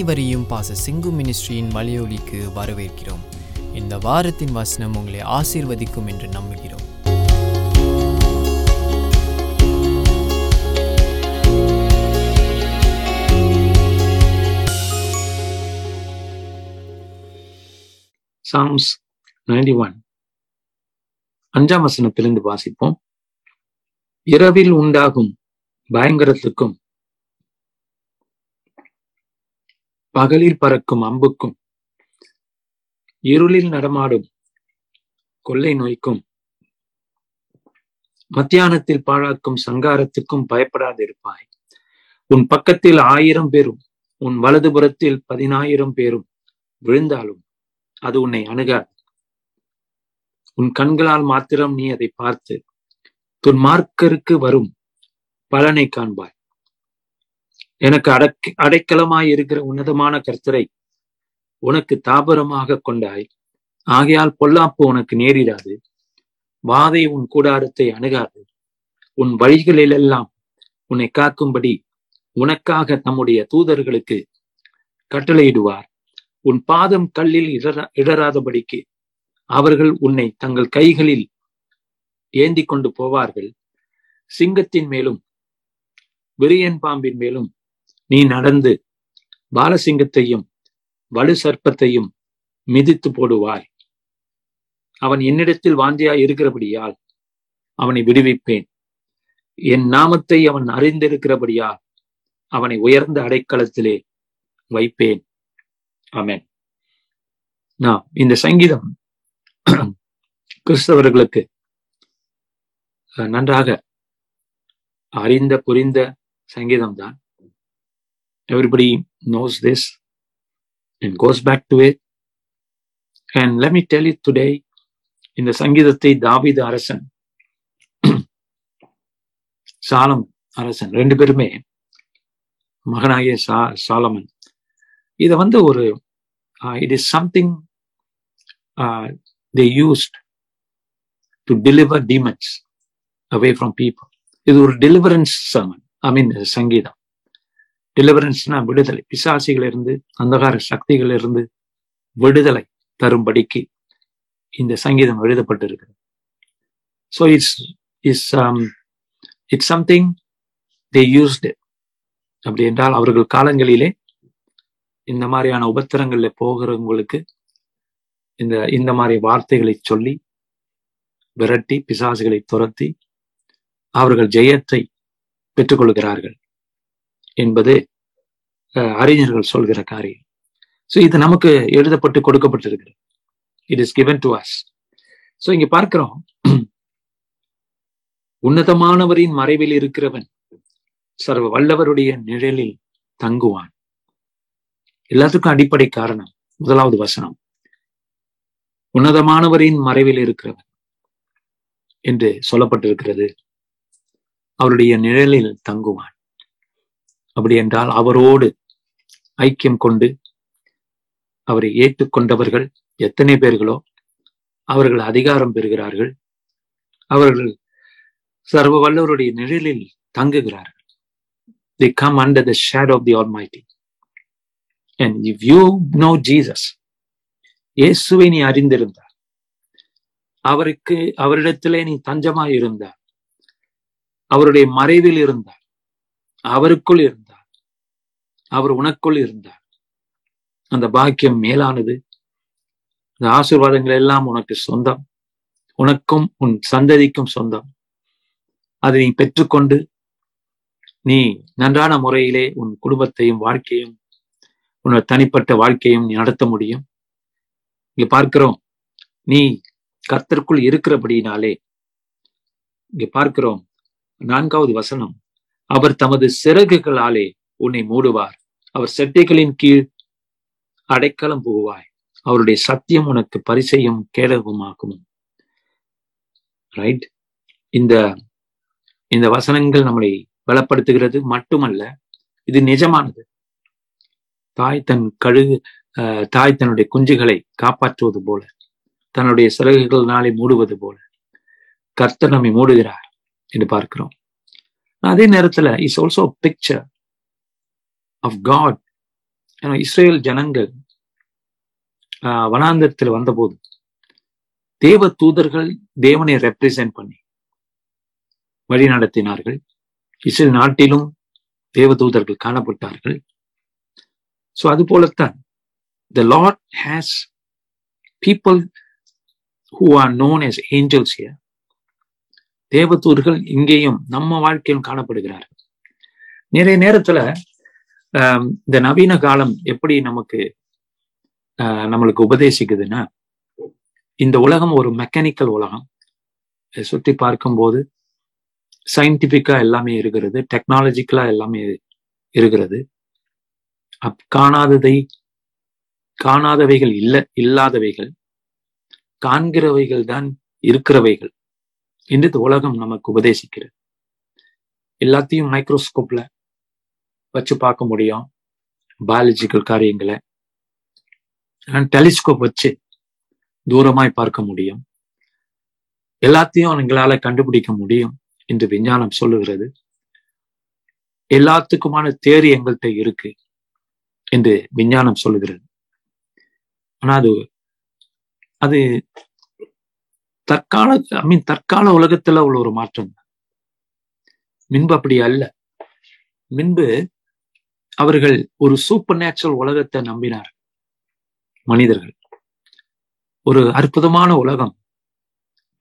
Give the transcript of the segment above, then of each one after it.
அனைவரையும் பாச சிங்கு மினிஸ்ட்ரியின் மலையொலிக்கு வரவேற்கிறோம். இந்த வாரத்தின் வசனம் உங்களை ஆசீர்வதிக்கும் என்று நம்புகிறோம். சாம்ஸ் நைன்டி ஒன் அஞ்சாம் வசனத்திலிருந்து வாசிப்போம். இரவில் உண்டாகும் பயங்கரத்துக்கும் பகலில் பறக்கும் அம்புக்கும் இருளில் நடமாடும் கொள்ளை நோய்க்கும் மத்தியானத்தில் பாழாக்கும் சங்காரத்துக்கும் பயப்படாதிருப்பாய். உன் பக்கத்தில் ஆயிரம் பேரும் உன் வலதுபுறத்தில் பதினாயிரம் பேரும் விழுந்தாலும் அது உன்னை அணுகாது. உன் கண்களால் மாத்திரம் நீ அதை பார்த்து துன்மார்க்கருக்கு வரும் பலனை காண்பாய். எனக்கு அடக் அடைக்கலமாய் இருக்கிற உன்னதமான கர்த்தரை உனக்கு தாபரமாக கொண்டாய். ஆகையால் பொல்லாப்பு உனக்கு நேரிடாது. வாதை உன் கூடாரத்தை அணுகாது. உன் வழிகளிலெல்லாம் உன்னை காக்கும்படி உனக்காக தம்முடைய தூதர்களுக்கு கட்டளையிடுவார். உன் பாதம் கல்லில் இடரா இடராதபடிக்கு அவர்கள் உன்னை தங்கள் கைகளில் ஏந்தி கொண்டு போவார்கள். சிங்கத்தின் மேலும் விரியன் பாம்பின் மேலும் நீ நடந்து பாலசிங்கத்தையும் வலு சர்ப்பத்தையும் மிதித்து போடுவாய். அவன் என்னிடத்தில் வாந்தியாய் இருக்கிறபடியால் அவனை விடுவிப்பேன். என் நாமத்தை அவன் அறிந்திருக்கிறபடியால் அவனை உயர்ந்த அடைக்கலத்திலே வைப்பேன். ஆமேன். நான் இந்த சங்கீதம் கிறிஸ்தவர்களுக்கு நன்றாக அறிந்த புரிந்த சங்கீதம் தான் everybody knows this and goes back to it and let me tell it today இந்த சங்கீதத்தை தாவித அரசன் சாலம் அரசன் ரெண்டு பேருமே மகனாகிய சா சாலமன் இதை வந்து ஒரு it is something they used to deliver demons away from people இது ஒரு டெலிவரன்ஸ் சமன் ஐ மீன் சங்கீதம் டெலிவரன்ஸ்னா விடுதலை. பிசாசிகளிலிருந்து அந்தகார சக்திகளிலிருந்து விடுதலை தரும்படிக்கு இந்த சங்கீதம் எழுதப்பட்டிருக்கிறது. So it's is it's something they used அப்படி என்றால் அவர்கள் காலங்களிலே இந்த மாதிரியான உபத்திரங்கள்ல போகிறவங்களுக்கு இந்த இந்த மாதிரி வார்த்தைகளை சொல்லி விரட்டி பிசாசுகளை துரத்தி அவர்கள் ஜெயத்தை பெற்றுக்கொள்கிறார்கள் என்பது அறிஞர்கள் சொல்கிற காரியம். ஸோ இது நமக்கு எழுதப்பட்டு கொடுக்கப்பட்டிருக்கிறது. It is given to us so இங்க பார்க்கிறோம். உன்னதமானவரின் மறைவில் இருக்கிறவன் சர்வ வல்லவருடைய நிழலில் தங்குவான். எல்லாத்துக்கும் அடிப்படை காரணம் முதலாவது வசனம். உன்னதமானவரின் மறைவில் இருக்கிறவன் என்று சொல்லப்பட்டிருக்கிறது. அவருடைய நிழலில் தங்குவான். அப்படி என்றால் அவரோடு ஐக்கியம் கொண்டு அவரை ஏற்றுக்கொண்டவர்கள் எத்தனை பேர்களோ அவர்கள் அதிகாரம் பெறுகிறார்கள். அவர்கள் சர்வ வல்லவருடைய நிழலில் தங்குகிறார்கள். They come under the shade of the almighty and if you know Jesus இயேசுவை நீ அறிந்திருந்தார் அவருக்கு அவரிடத்திலே நீ தஞ்சமாய் இருந்தார் அவருடைய மறைவில் இருந்தார் அவருக்குள் இருந்தார் அவர் உனக்குள் இருந்தார். அந்த பாக்கியம் மேலானது. இந்த ஆசீர்வாதங்கள் எல்லாம் உனக்கு சொந்தம். உனக்கும் உன் சந்ததிக்கும் சொந்தம். அதை நீ பெற்றுக்கொண்டு நீ நன்றான முறையிலே உன் குடும்பத்தையும் வாழ்க்கையும் உன்னோட தனிப்பட்ட வாழ்க்கையும் நீ நடத்த முடியும். இங்க பார்க்கிறோம் நீ கர்த்தருக்குள் இருக்கிறபடினாலே இங்க பார்க்கிறோம் நான்காவது வசனம் அவர் தமது சிறகுகளாலே உன்னை மூடுவார். அவர் செட்டைகளின் கீழ் அடைக்கலம் புகுவாய். அவருடைய சத்தியம் உனக்கு பரிசையும் கேடகமாகும் ரைட் இந்த இந்த வசனங்கள் நம்மளை பலப்படுத்துகிறது. மட்டுமல்ல இது நிஜமானது. தாய் தன் கழுகு தாய் தன்னுடைய குஞ்சுகளை காப்பாற்றுவது போல தன்னுடைய சிறகுகள் நாளை மூடுவது போல கர்த்தர் நம்மை மூடுகிறார் என்று பார்க்கிறோம். அதே நேரத்துல is also picture of God ஏன்னா இஸ்ரேல் ஜனங்கள் ஆஹ் வனாந்தரத்தில் வந்தபோது தேவ தூதர்கள் தேவனை ரெப்ரசென்ட் பண்ணி வழி நடத்தினார்கள். இஸ்ரேல் நாட்டிலும் தேவ தூதர்கள் காணப்பட்டார்கள். சோ அது போலத்தான் the Lord has people who are known as angels here தேவதூர்கள் இங்கேயும் நம்ம வாழ்க்கையிலும் காணப்படுகிறார்கள். நிறைய நேரத்துல இந்த நவீன காலம் எப்படி நமக்கு ஆஹ் நம்மளுக்கு உபதேசிக்குதுன்னா இந்த உலகம் ஒரு மெக்கானிக்கல் உலகம். சுத்தி பார்க்கும்போது சயின்டிபிக்கா எல்லாமே இருக்கிறது டெக்னாலஜிக்கலா எல்லாமே இருக்கிறது. அப் காணாததை காணாதவைகள் இல்ல இல்லாதவைகள் காண்கிறவைகள் தான் இருக்கிறவைகள். என்று இந்த உலகம் நமக்கு உபதேசிக்கிறது. எல்லாத்தையும் மைக்ரோஸ்கோப்ல வச்சு பார்க்க முடியும். பயாலஜிக்கல் காரியங்களை. டெலிஸ்கோப் வச்சு தூரமாய் பார்க்க முடியும். எல்லாத்தையும் எங்களால கண்டுபிடிக்க முடியும் என்று விஞ்ஞானம் சொல்லுகிறது. எல்லாத்துக்குமான தேரி எங்கள்கிட்ட இருக்கு என்று விஞ்ஞானம் சொல்லுகிறது. ஆனா அது அது தற்கால ஐ மீன் தற்கால உலகத்துல உள்ள ஒரு மாற்றம். மின்பு அப்படி அல்ல. மின்பு அவர்கள் ஒரு சூப்பர் நேச்சுரல் உலகத்தை நம்பினார். மனிதர்கள். ஒரு அற்புதமான உலகம்.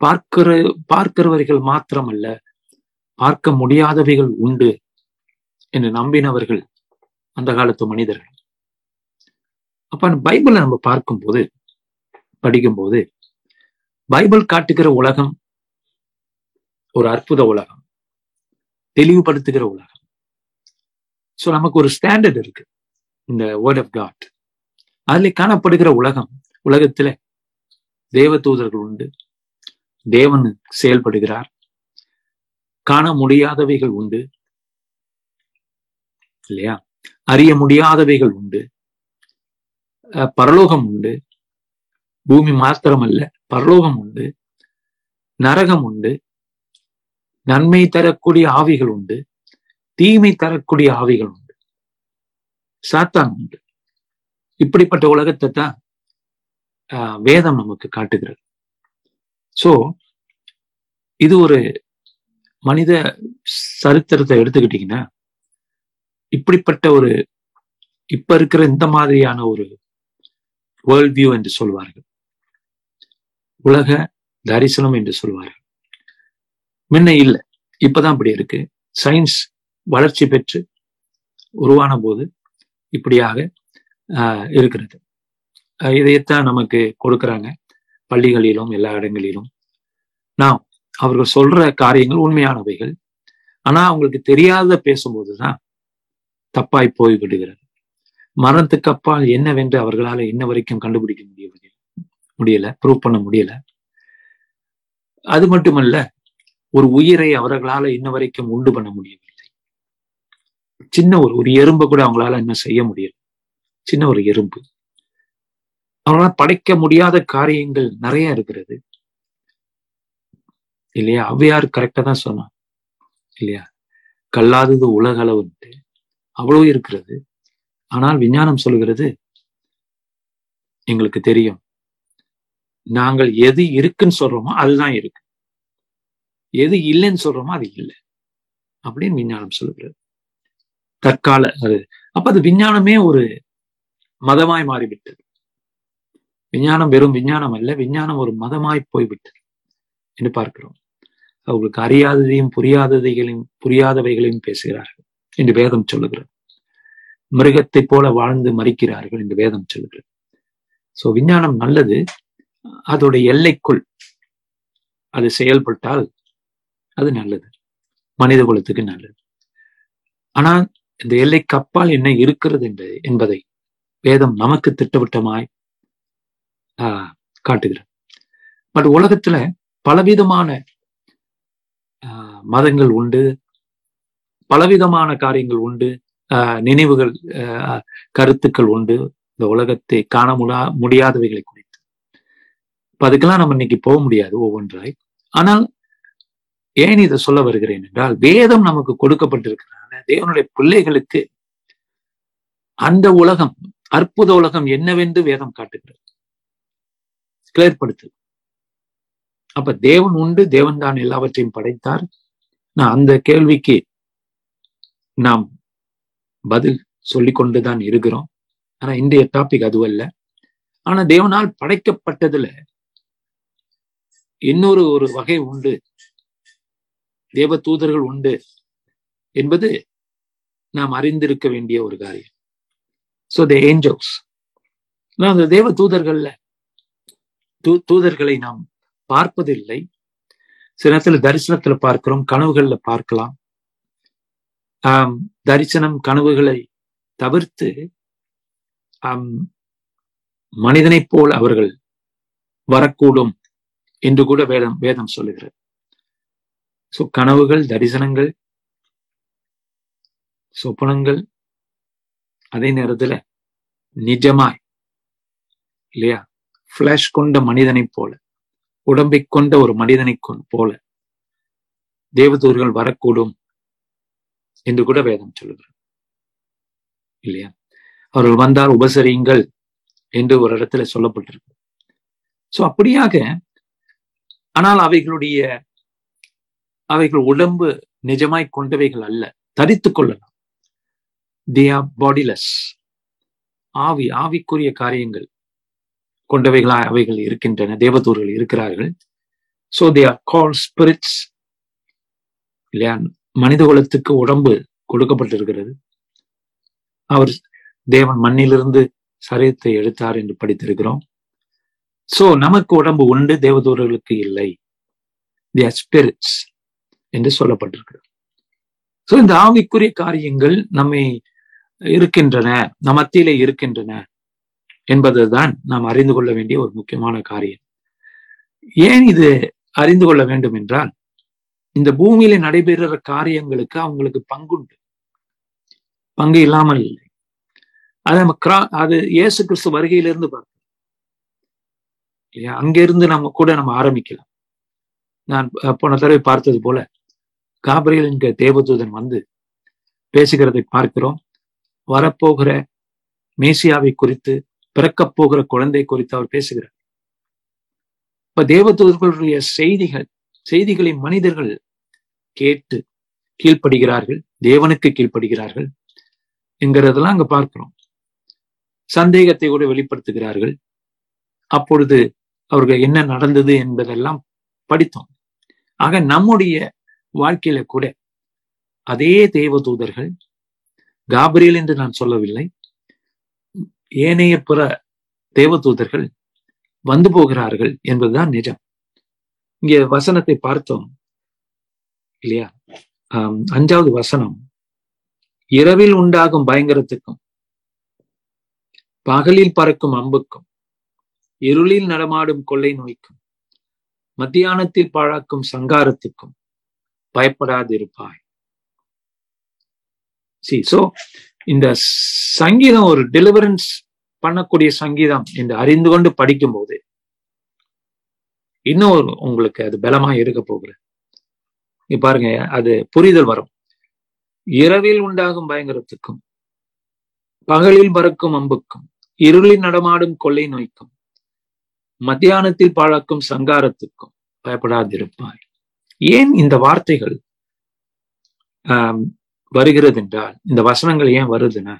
பார்க்கிற பார்க்கிறவர்கள் மாத்திரமல்ல பார்க்க முடியாதவைகள் உண்டு என்று நம்பினவர்கள் அந்த காலத்து மனிதர்கள். அப்ப பைபிளை நம்ம பார்க்கும்போது படிக்கும்போது பைபிள் காட்டுகிற உலகம் ஒரு அற்புத உலகம். தெளிவுபடுத்துகிற உலகம். சோ நமக்கு ஒரு ஸ்டாண்டர்ட் இருக்கு. இந்த வேர்ட் ஆஃப் காட் அதுல காணப்படுகிற உலகம் உலகத்துல தேவ தூதர்கள் உண்டு. தேவன் செயல்படுகிறார். காண முடியாதவைகள் உண்டு. இல்லையா? அறிய முடியாதவைகள் உண்டு. பரலோகம் உண்டு. பூமி மாத்திரம் அல்ல பரலோகம் உண்டு. நரகம் உண்டு. நன்மை தரக்கூடிய ஆவிகள் உண்டு. தீமை தரக்கூடிய ஆவிகள் உண்டு. சாத்தான் உண்டு. இப்படிப்பட்ட உலகத்தை தான் வேதம் நமக்கு காட்டுகிறது. சோ இது ஒரு மனித சரித்திரத்தை எடுத்துக்கிட்டீங்கன்னா இப்படிப்பட்ட ஒரு இப்ப இருக்கிற இந்த மாதிரியான ஒரு வேர்ல்ட் வியூ என்று சொல்வார்கள். உலக தரிசனம் என்று சொல்வார்கள். முன்ன இல்லை இப்பதான் இப்படி இருக்கு. சயின்ஸ் வளர்ச்சி பெற்று உருவான போது இப்படியாக இருக்கிறது. இதையத்தான் நமக்கு கொடுக்குறாங்க. பள்ளிகளிலும் எல்லா இடங்களிலும். நாம் அவர்கள் சொல்ற காரியங்கள் உண்மையானவைகள். ஆனா அவங்களுக்கு தெரியாத பேசும்போதுதான் தப்பாய் போய் விடுகிறது மரணத்துக்கு அப்பால் என்னவென்று அவர்களால இன்ன வரைக்கும் கண்டுபிடிக்க முடியவில்லை. முடியல ப்ரூவ் பண்ண முடியல. அது மட்டுமல்ல ஒரு உயிரை அவர்களால இன்ன வரைக்கும் உண்டு பண்ண முடியவில்லை. சின்ன ஒரு ஒரு எறும்பு கூட அவங்களால என்ன செய்ய முடியல. சின்ன ஒரு எறும்பு. அவங்களால படைக்க முடியாத காரியங்கள் நிறைய இருக்கிறது. இல்லையா? அவ்வையார் கரெக்டா தான் சொன்னான் இல்லையா? கல்லாதது உலக அளவுன்ட்டு அவ்வளவு இருக்கிறது. ஆனால் விஞ்ஞானம் சொல்லுகிறது எங்களுக்கு தெரியும். நாங்கள் எது இருக்குன்னு சொல்றோமோ அதுதான் இருக்கு. எது இல்லைன்னு சொல்றோமோ அது இல்லை. அப்படின்னு விஞ்ஞானம் சொல்லுகிறது தற்கால அது அப்ப அது விஞ்ஞானமே ஒரு மதமாய் மாறிவிட்டது. விஞ்ஞானம் வெறும் விஞ்ஞானம் அல்ல விஞ்ஞானம் ஒரு மதமாய் போய்விட்டது என்று பார்க்கிறோம். அவர்களுக்கு அறியாததையும் புரியாததைகளையும் புரியாதவைகளையும் பேசுகிறார்கள் என்று வேதம் சொல்லுகிறது. மிருகத்தைப் போல வாழ்ந்து மறிக்கிறார்கள் என்று வேதம் சொல்லுகிறது. சோ விஞ்ஞானம் நல்லது. அதோடைய எல்லைக்குள் அது செயல்பட்டால் அது நல்லது. மனித குலத்துக்கு நல்லது. ஆனால் இந்த எல்லைக்கு அப்பால் என்ன இருக்கிறது என்பதை என்பதை வேதம் நமக்கு திட்டவட்டமாய் ஆஹ் காட்டுகிறது. பட் உலகத்துல பலவிதமான ஆஹ் மதங்கள் உண்டு பலவிதமான காரியங்கள் உண்டு ஆஹ் நினைவுகள் கருத்துக்கள் உண்டு இந்த உலகத்தை காண முடியா முடியாதவைகளை குறித்து. இப்ப அதுக்கெல்லாம் நம்ம இன்னைக்கு போக முடியாது ஒவ்வொன்றாய். ஆனால் ஏன் இதை சொல்ல வருகிறேன் என்றால் வேதம் நமக்கு கொடுக்கப்பட்டிருக்கிறார் தேவனுடைய பிள்ளைகளுக்கு அந்த உலகம் அற்புத உலகம் என்னவென்று வேதம் காட்டுகிறது. கிளியர்படுத்து அப்ப தேவன் உண்டு தேவன் தான் எல்லாவற்றையும் படைத்தார். நான் அந்த கேள்விக்கு நாம் பதில் சொல்லிக்கொண்டுதான் இருக்கிறோம். ஆனா இன்றைய டாபிக் அதுவல்ல ஆனா தேவனால் படைக்கப்பட்டதுல இன்னொரு ஒரு வகை உண்டு. தேவ தூதர்கள் உண்டு என்பது நாம் அறிந்திருக்க வேண்டிய ஒரு காரியம். சோ த ஏஞ்சல்ஸ் அந்த தேவ தூதர்கள்ல தூ தூதர்களை நாம் பார்ப்பதில்லை. சில நேரத்துல தரிசனத்துல பார்க்கிறோம் கனவுகள்ல பார்க்கலாம். ஆஹ் தரிசனம் கனவுகளை தவிர்த்து மனிதனைப் போல் அவர்கள் வரக்கூடும் என்று கூட வேதம் வேதம் சொல்லுகிறது. சோ கனவுகள் தரிசனங்கள் சொப்பனங்கள் அதே நேரத்துல நிஜமாய் இல்லையா? பிளாஷ் கொண்ட மனிதனை போல உடம்பை கொண்ட ஒரு மனிதனை போல தேவதூர்கள் வரக்கூடும் என்று கூட வேதம் சொல்லுகிறார் இல்லையா? அவர்கள் வந்தால் உபசரியுங்கள் என்று ஒரு இடத்துல சொல்லப்பட்டிருக்கு. சோ அப்படியாக ஆனால் அவைகளுடைய அவைகள் உடம்பு நிஜமாய் கொண்டவைகள் அல்ல தரித்து கொள்ளலாம். தே ஆர் பாடிலெஸ் ஆவி ஆவிக்குரிய காரியங்கள் கொண்டவைகளாய் அவைகள் இருக்கின்றன தேவதூர்கள் இருக்கிறார்கள். So they are call spirits இல்லையா? மனித குலத்துக்கு உடம்பு கொடுக்கப்பட்டிருக்கிறது. அவர் தேவன் மண்ணிலிருந்து சரீரத்தை எடுத்தார் என்று படித்திருக்கிறோம். சோ நமக்கு உடம்பு உண்டு தேவதூர்களுக்கு இல்லை. தி ஸ்பிரிட்ஸ் என்று சொல்லப்பட்டிருக்கிறது. சோ இந்த ஆவிக்குரிய காரியங்கள் நம்மை இருக்கின்றன நம் மத்தியிலே இருக்கின்றன என்பதுதான் நாம் அறிந்து கொள்ள வேண்டிய ஒரு முக்கியமான காரியம். ஏன் இது அறிந்து கொள்ள வேண்டும் என்றால் இந்த பூமியில நடைபெறுகிற காரியங்களுக்கு அவங்களுக்கு பங்குண்டு. பங்கு இல்லாமல் இல்லை. அது நம்ம கிரா அது இயேசு கிறிஸ்து வருகையிலிருந்து பார்க்கணும் இல்லையா? அங்கிருந்து நம்ம கூட நம்ம ஆரம்பிக்கலாம். நான் போன தடவை பார்த்தது போல காபிரியல் என்கிற தேவதூதன் வந்து பேசுகிறதை பார்க்கிறோம். வரப்போகிற மேசியாவை குறித்து பிறக்கப் போகிற குழந்தை குறித்து அவர் பேசுகிறார். இப்ப தேவதூதர்களுடைய செய்திகள் செய்திகளை மனிதர்கள் கேட்டு கீழ்ப்படுகிறார்கள் தேவனுக்கு கீழ்ப்படுகிறார்கள் என்கிறதெல்லாம் அங்க பார்க்கிறோம். சந்தேகத்தை கூட வெளிப்படுத்துகிறார்கள். அப்பொழுது அவர்கள் என்ன நடந்தது என்பதெல்லாம் படித்தோம். ஆக நம்முடைய வாழ்க்கையில கூட அதே தேவதூதர்கள் காபிரியல் என்று நான் சொல்லவில்லை. ஏனைய பிற தேவதூதர்கள் வந்து போகிறார்கள் என்பதுதான் நிஜம். இங்கே வசனத்தை பார்த்தோம் இல்லையா? அஞ்சாவது வசனம். இரவில் உண்டாகும் பயங்கரத்துக்கும் பகலில் பறக்கும் அம்புக்கும் இருளில் நடமாடும் கொள்ளை நோய்க்கும் மத்தியானத்தில் பாழாக்கும் சங்காரத்துக்கும் பயப்படாதிருப்பாய். சி சோ இந்த சங்கீதம் ஒரு டெலிவரன்ஸ் பண்ணக்கூடிய சங்கீதம் என்று அறிந்து கொண்டு படிக்கும் போது இன்னும் உங்களுக்கு அது பலமா இருக்க போகுது. நீ பாருங்க அது புரிதல் வரும். இரவில் உண்டாகும் பயங்கரத்துக்கும் பகலில் பறக்கும் அம்புக்கும் இருளில் நடமாடும் கொள்ளை நோய்க்கும் மத்தியானத்தில் பழக்கும் சங்காரத்துக்கும் பயப்படாதிருப்பாய். ஏன் இந்த வார்த்தைகள் ஆஹ் வருகிறது என்றால் இந்த வசனங்கள் ஏன் வருதுன்னா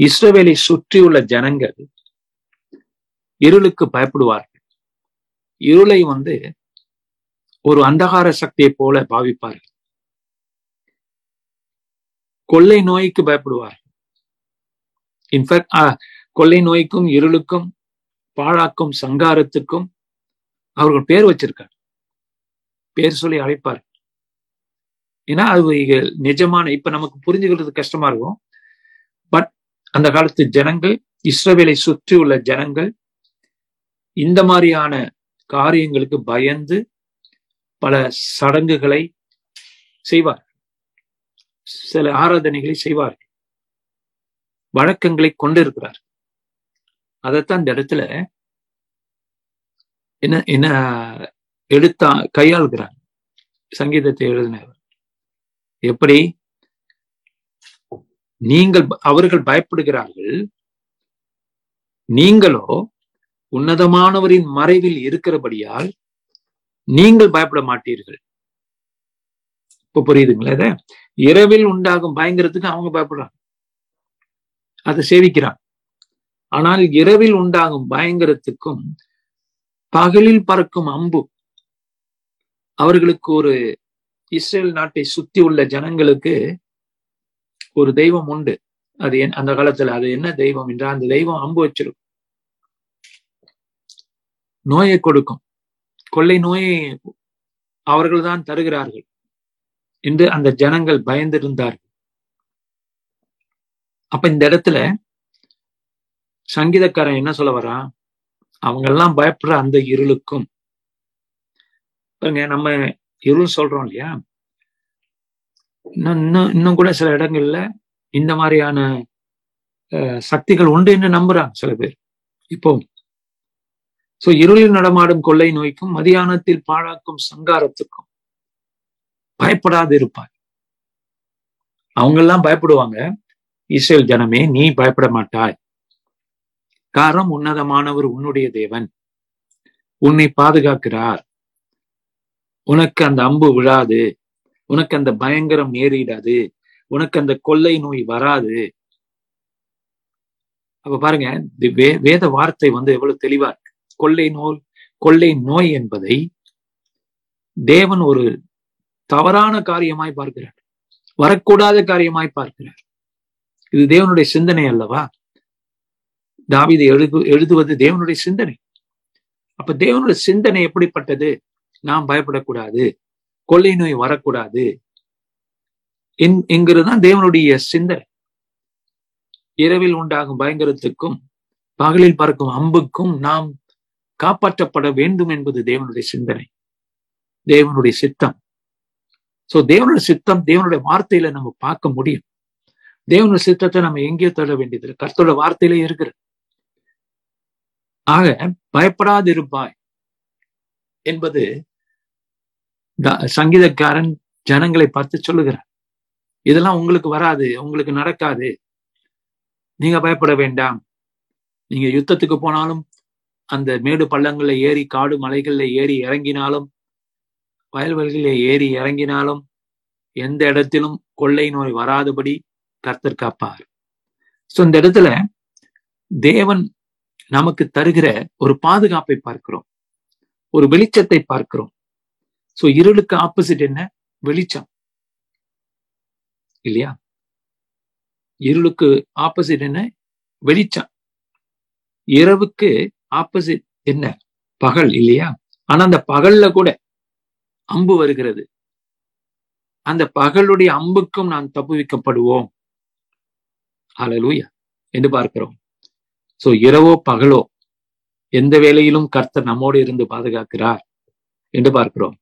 இஸ்ரவேலை சுற்றியுள்ள ஜனங்கள் இருளுக்கு பயப்படுவார்கள். இருளை வந்து ஒரு அந்தகார சக்தியை போல பாவிப்பார்கள். கொள்ளை நோய்க்கு பயப்படுவார்கள். இன்ஃபேக்ட் கொள்ளை நோய்க்கும் இருளுக்கும் பாழாக்கும் சங்காரத்துக்கும் அவர்கள் பேர் வச்சிருக்காங்க. பேர் சொல்லி அழைப்பார் ஏன்னா அது நிஜமான இப்ப நமக்கு புரிஞ்சுக்கிறது கஷ்டமா இருக்கும். பட் அந்த காலத்து ஜனங்கள் இஸ்ரவேலை சுற்றி உள்ள ஜனங்கள் இந்த மாதிரியான காரியங்களுக்கு பயந்து பல சடங்குகளை செய்வார் சில ஆராதனைகளை செய்வார்கள். வழக்கங்களை கொண்டிருக்கிறார் அதைத்தான் இந்த இடத்துல என்ன என்ன எடுத்தா கையாளுகிறார். சங்கீதத்தை எழுதினவர் எப்படி? நீங்கள் அவர்கள் பயப்படுகிறார்கள். நீங்களோ உன்னதமானவரின் மறைவில் இருக்கிறபடியால் நீங்கள் பயப்பட மாட்டீர்கள். இப்ப புரியுதுங்களா இத? இரவில் உண்டாகும் பயங்கரத்துக்கு அவங்க பயப்படுறாங்க. அதை சேவிக்கிறான். ஆனால் இரவில் உண்டாகும் பயங்கரத்துக்கும் பகலில் பறக்கும் அம்பு அவர்களுக்கு ஒரு இஸ்ரேல் நாட்டை சுத்தி உள்ள ஜனங்களுக்கு ஒரு தெய்வம் உண்டு. அது என் அந்த காலத்துல அது என்ன தெய்வம் என்றால் அந்த தெய்வம் அம்பு வச்சிருக்கும் நோயை கொடுக்கும். கொள்ளை நோயை அவர்கள் தான் தருகிறார்கள் என்று அந்த ஜனங்கள் பயந்திருந்தார்கள். அப்ப இந்த இடத்துல சங்கீதக்காரன் என்ன சொல்ல வரான் அவங்க எல்லாம் பயப்படுற அந்த இருளுக்கும். பாருங்க நம்ம இருள் சொல்றோம் இல்லையா? இன்னும் இன்னும் இன்னும் கூட சில இடங்கள்ல இந்த மாதிரியான சக்திகள் உண்டுன்னு நம்புறாங்க சில பேர். இப்போ சோ இருளில் நடமாடும் கொள்ளை நோய்க்கும் மதியானத்தில் பாழாக்கும் சங்காரத்துக்கும் பயப்படாது இருப்பார் அவங்க எல்லாம் பயப்படுவாங்க. இஸ்ரேல் ஜனமே நீ பயப்பட மாட்டாய். காரணம் உன்னதமானவர் உன்னுடைய தேவன். உன்னை பாதுகாக்கிறார். உனக்கு அந்த அம்பு விழாது. உனக்கு அந்த பயங்கரம் நேரிடாது. உனக்கு அந்த கொள்ளை நோய் வராது. அப்ப பாருங்க வே வேத வார்த்தை வந்து எவ்வளவு தெளிவா இருக்கு. கொள்ளை நோய் கொள்ளை நோய் என்பதை தேவன் ஒரு தவறான காரியமாய் பார்க்கிறார். வரக்கூடாத காரியமாய் பார்க்கிறார். இது தேவனுடைய சிந்தனை அல்லவா? தாவிதை எழுது எழுதுவது தேவனுடைய சிந்தனை. அப்ப தேவனுடைய சிந்தனை எப்படிப்பட்டது? நாம் பயப்படக்கூடாது. கொள்ளை நோய் வரக்கூடாது. என்கிறதுதான் தேவனுடைய சிந்தனை. இரவில் உண்டாகும் பயங்கரத்துக்கும் பகலில் பறக்கும் அம்புக்கும் நாம் காப்பாற்றப்பட வேண்டும் என்பது தேவனுடைய சிந்தனை. தேவனுடைய சித்தம். சோ தேவனுடைய சித்தம் தேவனுடைய வார்த்தையில நம்ம பார்க்க முடியும். தேவனுடைய சித்தத்தை நம்ம எங்கேயோ தேட வேண்டியது கர்த்தோட வார்த்தையில இருக்கிற ஆக பயப்படாதிருப்பாய் என்பது சங்கீதக்காரன் ஜனங்களை பார்த்து சொல்லுகிறார். இதெல்லாம் உங்களுக்கு வராது உங்களுக்கு நடக்காது. நீங்க பயப்பட வேண்டாம். நீங்க யுத்தத்துக்கு போனாலும் அந்த மேடு பள்ளங்கள்ல ஏறி காடு மலைகள்ல ஏறி இறங்கினாலும் வயல்வெளிகளில் ஏறி இறங்கினாலும் எந்த இடத்திலும் கொள்ளை நோய் வராதபடி கர்த்தர் காப்பார். சோ இந்த இடத்துல தேவன் நமக்கு தருகிற ஒரு பாதுகாப்பை பார்க்கிறோம். ஒரு வெளிச்சத்தை பார்க்கிறோம். சோ இருளுக்கு ஆப்போசிட் என்ன? வெளிச்சம். இல்லையா? இருளுக்கு ஆப்போசிட் என்ன? வெளிச்சம். இரவுக்கு ஆப்போசிட் என்ன? பகல் இல்லையா? ஆனா அந்த பகல்ல கூட அம்பு வருகிறது. அந்த பகலுடைய அம்புக்கும் நான் தப்புவிக்கப்படுவோம். அலலூயா என்று பார்க்கிறோம். சோ இரவோ பகலோ எந்த வேலையிலும் கர்த்தர் நம்மோடு இருந்து பாதுகாக்கிறார் என்று பார்க்கிறோம்.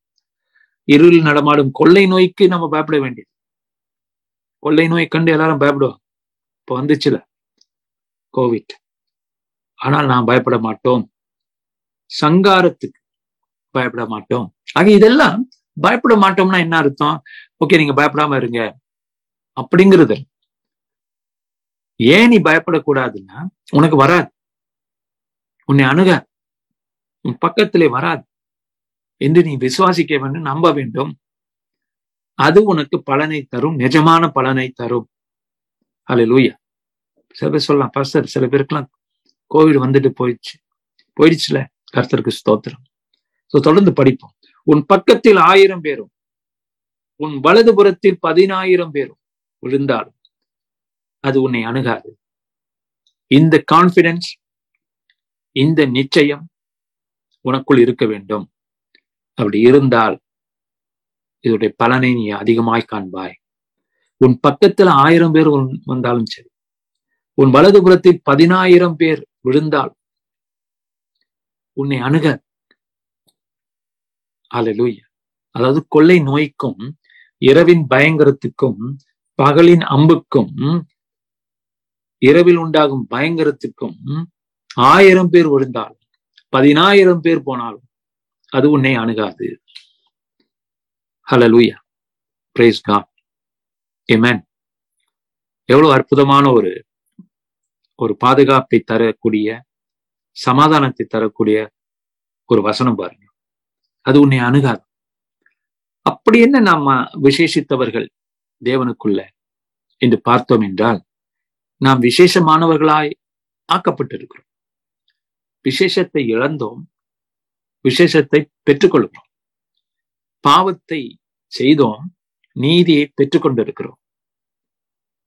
இருளில் நடமாடும் கொள்ளை நோய்க்கு நம்ம பயப்பட வேண்டியது. கொள்ளை நோய் கண்டு எல்லாரும் பயப்படுவோம் இப்ப வந்துச்சுல கோவிட் ஆனால் நாம் பயப்பட மாட்டோம். சங்காரத்துக்கு பயப்பட மாட்டோம். ஆக இதெல்லாம் பயப்பட மாட்டோம்னா என்ன அர்த்தம்? ஓகே நீங்க பயப்படாம இருங்க. அப்படிங்கிறது ஏன் நீ பயப்படக்கூடாதுன்னா உனக்கு வராது. உன்னை அணுக. உன் பக்கத்திலே வராது. என்று நீ விசுவாசிக்க வேண்டும் நம்ப வேண்டும். அது உனக்கு பலனை தரும் நிஜமான பலனை தரும். அல்ல லூயா சில பேர் சொல்லலாம் பாஸ்டர் சில பேருக்குலாம் கோவிட் வந்துட்டு போயிடுச்சு. போயிடுச்சுல கர்த்தருக்கு ஸ்தோத்திரம். ஸோ தொடர்ந்து படிப்போம். உன் பக்கத்தில் ஆயிரம் பேரும் உன் வலதுபுறத்தில் பதினாயிரம் பேரும் விழுந்தாலும் அது உன்னை அணுகாது. இந்த கான்பிடன்ஸ் இந்த நிச்சயம் உனக்குள் இருக்க வேண்டும். அப்படி இருந்தால் இதோடைய பலனை நீ அதிகமாய் காண்பாய். உன் பக்கத்துல ஆயிரம் பேர் வந்தாலும் சரி. உன் வலதுபுறத்தில் பதினாயிரம் பேர் விழுந்தால் உன்னை அணுக. அலலூயா அதாவது கொள்ளை நோய்க்கும் இரவின் பயங்கரத்துக்கும் பகலின் அம்புக்கும் இரவில் உண்டாகும் பயங்கரத்துக்கும் ஆயிரம் பேர் விழுந்தாலும் பதினாயிரம் பேர் போனாலும் அது உன்னை அணுகாது. ஹலலூயா பிரேஸ் காட் ஏமேன் எவ்வளவு அற்புதமான ஒரு ஒரு பாதுகாப்பை தரக்கூடிய சமாதானத்தை தரக்கூடிய ஒரு வசனம் பாருங்க. அது உன்னை அணுகாது. அப்படி என்ன நாம விசேஷித்தவர்கள் தேவனுக்குள்ள என்று பார்த்தோம் என்றால் நாம் விசேஷமானவர்களாய் ஆக்கப்பட்டிருக்கிறோம். விசேஷத்தை இழந்தோம் விசேஷத்தை பெற்றுக்கொள்கிறோம் பாவத்தை செய்தோம் நீதியை பெற்றுக்கொண்டிருக்கிறோம்.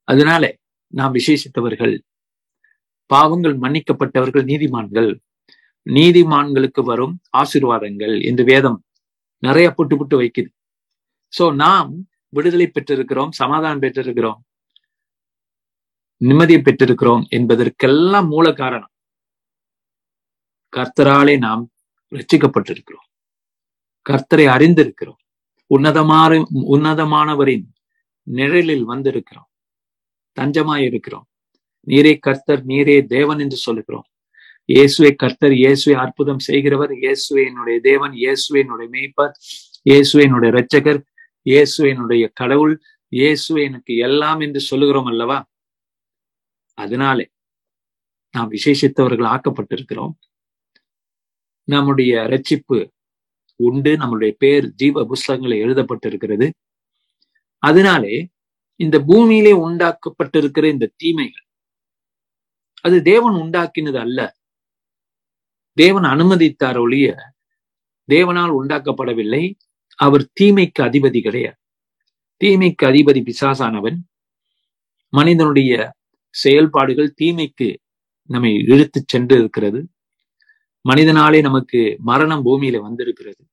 அதனால நாம் விசேஷித்தவர்கள் பாவங்கள் மன்னிக்கப்பட்டவர்கள் நீதிமான்கள் நீதிமான்களுக்கு வரும் ஆசீர்வாதங்கள் என்று வேதம் நிறைய புட்டு புட்டு வைக்குது. சோ நாம் விடுதலை பெற்றிருக்கிறோம் சமாதானம் பெற்றிருக்கிறோம் நிம்மதியை பெற்றிருக்கிறோம் என்பதற்கெல்லாம் மூல காரணம். கர்த்தராலே நாம் ரட்சிக்கப்பட்டிருக்கிறோம் கர்த்தரை அறிந்திருக்கிறோம். உன்னதமான உன்னதமானவரின் நிழலில் வந்திருக்கிறோம். தஞ்சமாய் இருக்கிறோம். நீரே கர்த்தர் நீரே தேவன் என்று சொல்லுகிறோம். இயேசுவை கர்த்தர் இயேசுவை அற்புதம் செய்கிறவர். இயேசுவை என்னுடைய தேவன் இயேசுவை என்னுடைய மேய்ப்பர். இயேசுவை என்னுடைய இரட்சகர். இயேசுவை என்னுடைய கடவுள். இயேசுவை எனக்கு எல்லாம் என்று சொல்லுகிறோம் அல்லவா? அதனாலே நாம் விசேஷித்தவர்கள் ஆக்கப்பட்டிருக்கிறோம் நம்முடைய ரட்சிப்பு உண்டு. நம்முடைய பேர் ஜீவ புஸ்தகங்களில் எழுதப்பட்டிருக்கிறது. அதனாலே இந்த பூமியிலே உண்டாக்கப்பட்டிருக்கிற இந்த தீமைகள் அது தேவன் உண்டாக்கினது அல்ல. தேவன் அனுமதித்தார் ஒழிய தேவனால் உண்டாக்கப்படவில்லை. அவர் தீமைக்கு அதிபதி கிடையாது. தீமைக்கு அதிபதி பிசாசானவன். மனிதனுடைய செயல்பாடுகள் தீமைக்கு நம்மை இழுத்து சென்று இருக்கிறது மனிதனாலே நமக்கு மரணம் பூமியில வந்திருக்கிறது.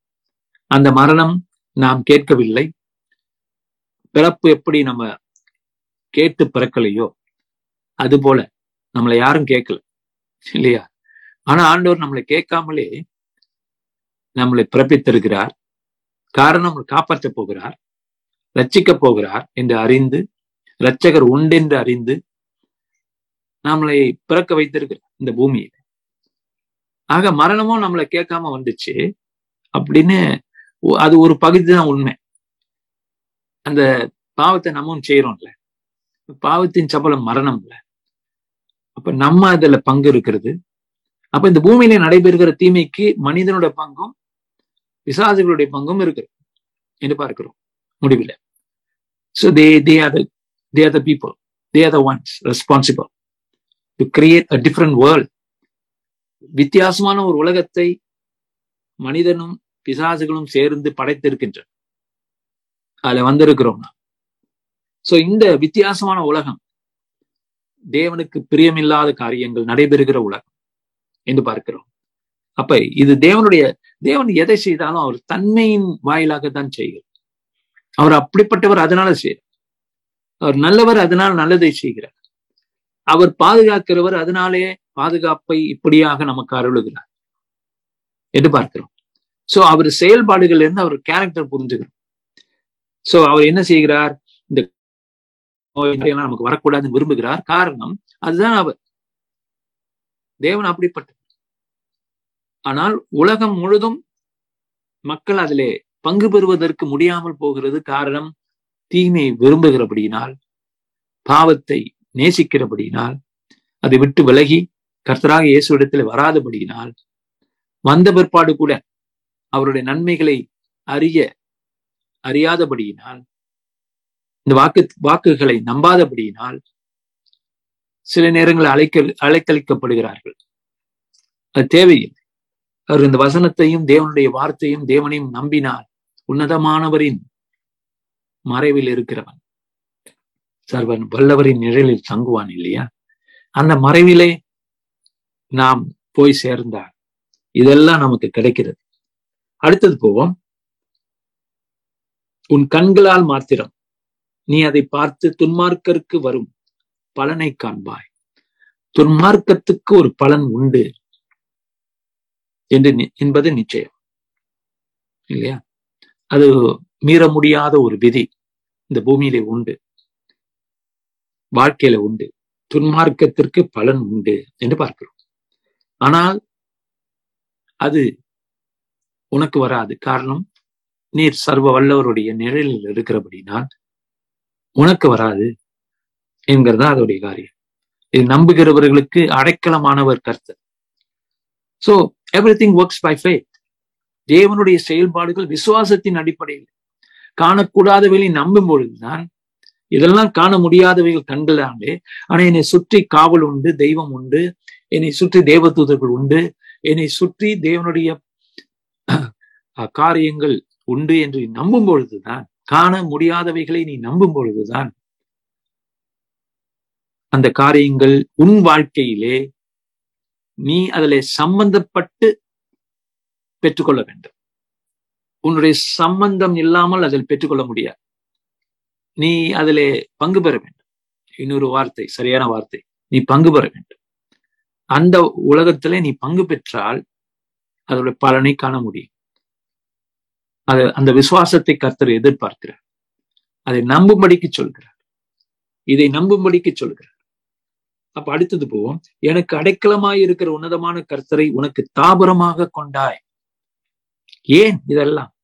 அந்த மரணம் நாம் கேட்கவில்லை. பிறப்பு எப்படி நம்ம கேட்டு பிறக்கலையோ அது போல நம்மளை யாரும் கேட்கல இல்லையா? ஆனா ஆண்டவர் நம்மளை கேட்காமலே நம்மளை பிறப்பித்திருக்கிறார். காரணம் காப்பாற்ற போகிறார் ரட்சிக்க போகிறார் என்று அறிந்து இரட்சகர் உண்டென்று அறிந்து நம்மளை பிறக்க வைத்திருக்கிறார் இந்த பூமியை ஆக மரணமும் நம்மளை கேட்காம வந்துச்சு அப்படின்னு அது ஒரு பகுதி தான் உண்மை. அந்த பாவத்தை நம்மவும் செய்யறோம்ல. பாவத்தின் சபலம் மரணம் அப்ப நம்ம அதுல பங்கு இருக்கிறது. அப்ப இந்த பூமியில நடைபெறுகிற தீமைக்கு மனிதனோட பங்கும் விசாசுகளுடைய பங்கும் இருக்கு. என்று பார்க்கிறோம் முடிவில். So they they are they are the people they are the ones responsible to create a different world வித்தியாசமான ஒரு உலகத்தை மனிதனும் பிசாசுகளும் சேர்ந்து படைத்திருக்கின்றன. அதுல வந்திருக்கிறோம் நான் சோ இந்த வித்தியாசமான உலகம் தேவனுக்கு பிரியமில்லாத காரியங்கள் நடைபெறுகிற உலகம் என்று பார்க்கிறோம். அப்ப இது தேவனுடைய தேவன் எதை செய்தாலும் அவர் தன்மையின் வாயிலாகத்தான் செய்கிறார். அவர் அப்படிப்பட்டவர் அதனால செய்கிறார். அவர் நல்லவர் அதனால் நல்லதை செய்கிறார். அவர் பாதுகாக்கிறவர் அதனாலே பாதுகாப்பை இப்படியாக நமக்கு அருளுகிறார் என்று பார்க்கிறோம். சோ அவர் செயல்பாடுகள் இருந்து அவர் கேரக்டர் புரிஞ்சுக்கிறோம். சோ அவர் என்ன செய்கிறார்? இந்த நோயெல்லாம் நமக்கு வரக்கூடாதுன்னு விரும்புகிறார். காரணம் அதுதான் அவர். தேவன் அப்படிப்பட்ட ஆனால் உலகம் முழுதும் மக்கள் அதிலே பங்கு பெறுவதற்கு முடியாமல் போகிறது காரணம் தீமையை விரும்புகிறபடியினால் பாவத்தை நேசிக்கிறபடியினால் அதை விட்டு விலகி கர்த்தராக இயேசு இடத்துல வராதபடியினால் வந்த பிற்பாடு கூட அவருடைய நன்மைகளை அறிய அறியாதபடியினால் இந்த வாக்கு வாக்குகளை நம்பாதபடியினால் சில நேரங்களில் அழைக்க அழைக்கழிக்கப்படுகிறார்கள் அது தேவையில்லை. அவர் இந்த வசனத்தையும் தேவனுடைய வார்த்தையும் தேவனையும் நம்பினால் உன்னதமானவரின் மறைவில் இருக்கிறவன். சர்வன் வல்லவரின் நிழலில் தங்குவான் இல்லையா? அந்த மறைவிலே நாம் போய் சேர்ந்தார் இதெல்லாம் நமக்கு கிடைக்கிறது. அடுத்தது போவோம். உன் கண்களால் மாத்திரம் நீ அதை பார்த்து துன்மார்க்கருக்கு வரும் பலனை காண்பாய். துன்மார்க்கத்துக்கு ஒரு பலன் உண்டு என்று என்பது நிச்சயம். இல்லையா? அது மீற முடியாத ஒரு விதி இந்த பூமியிலே உண்டு. வாழ்க்கையில உண்டு. துன்மார்க்கத்திற்கு பலன் உண்டு என்று பார்க்கிறோம். ஆனால் அது உனக்கு வராது. காரணம் நீர் சர்வ வல்லவருடைய நிழலில் இருக்கிறபடினால் உனக்கு வராது என்கிறதா அதோடைய காரியம். இது நம்புகிறவர்களுக்கு அடைக்கலமானவர் கர்த்தர். So everything works by faith தேவனுடைய செயல்பாடுகள் விசுவாசத்தின் அடிப்படையில். காணக்கூடாதவைகளை நம்பும் பொழுதுதான் இதெல்லாம் காண முடியாதவைகள் கண்களாண்டு ஆனா என்னை சுற்றி காவல் உண்டு தெய்வம் உண்டு என்னை சுற்றி தேவதூதர்கள் உண்டு. என்னை சுற்றி தேவனுடைய காரியங்கள் உண்டு என்று நம்பும் பொழுதுதான் காண முடியாதவைகளை நீ நம்பும் பொழுதுதான் அந்த காரியங்கள் உன் வாழ்க்கையிலே நீ அதில் சம்பந்தப்பட்டு பெற்றுக்கொள்ள வேண்டும். உன்னுடைய சம்பந்தம் இல்லாமல் அதில் பெற்றுக்கொள்ள முடியாது. நீ அதிலே பங்கு பெற வேண்டும். இன்னொரு வார்த்தை சரியான வார்த்தை. நீ பங்கு பெற வேண்டும். அந்த உலகத்திலே நீ பங்கு பெற்றால் அதோட பலனை காண முடியும். அது அந்த விசுவாசத்தை கர்த்தர் எதிர்பார்க்கிறார். அதை நம்பும்படிக்கு சொல்கிறார். இதை நம்பும்படிக்கு சொல்கிறார். அப்ப அடுத்தது போவோம். எனக்கு அடைக்கலமாய் இருக்கிற உன்னதமான கர்த்தரை உனக்கு தாபரமாக கொண்டாய். ஏன் இதெல்லாம்?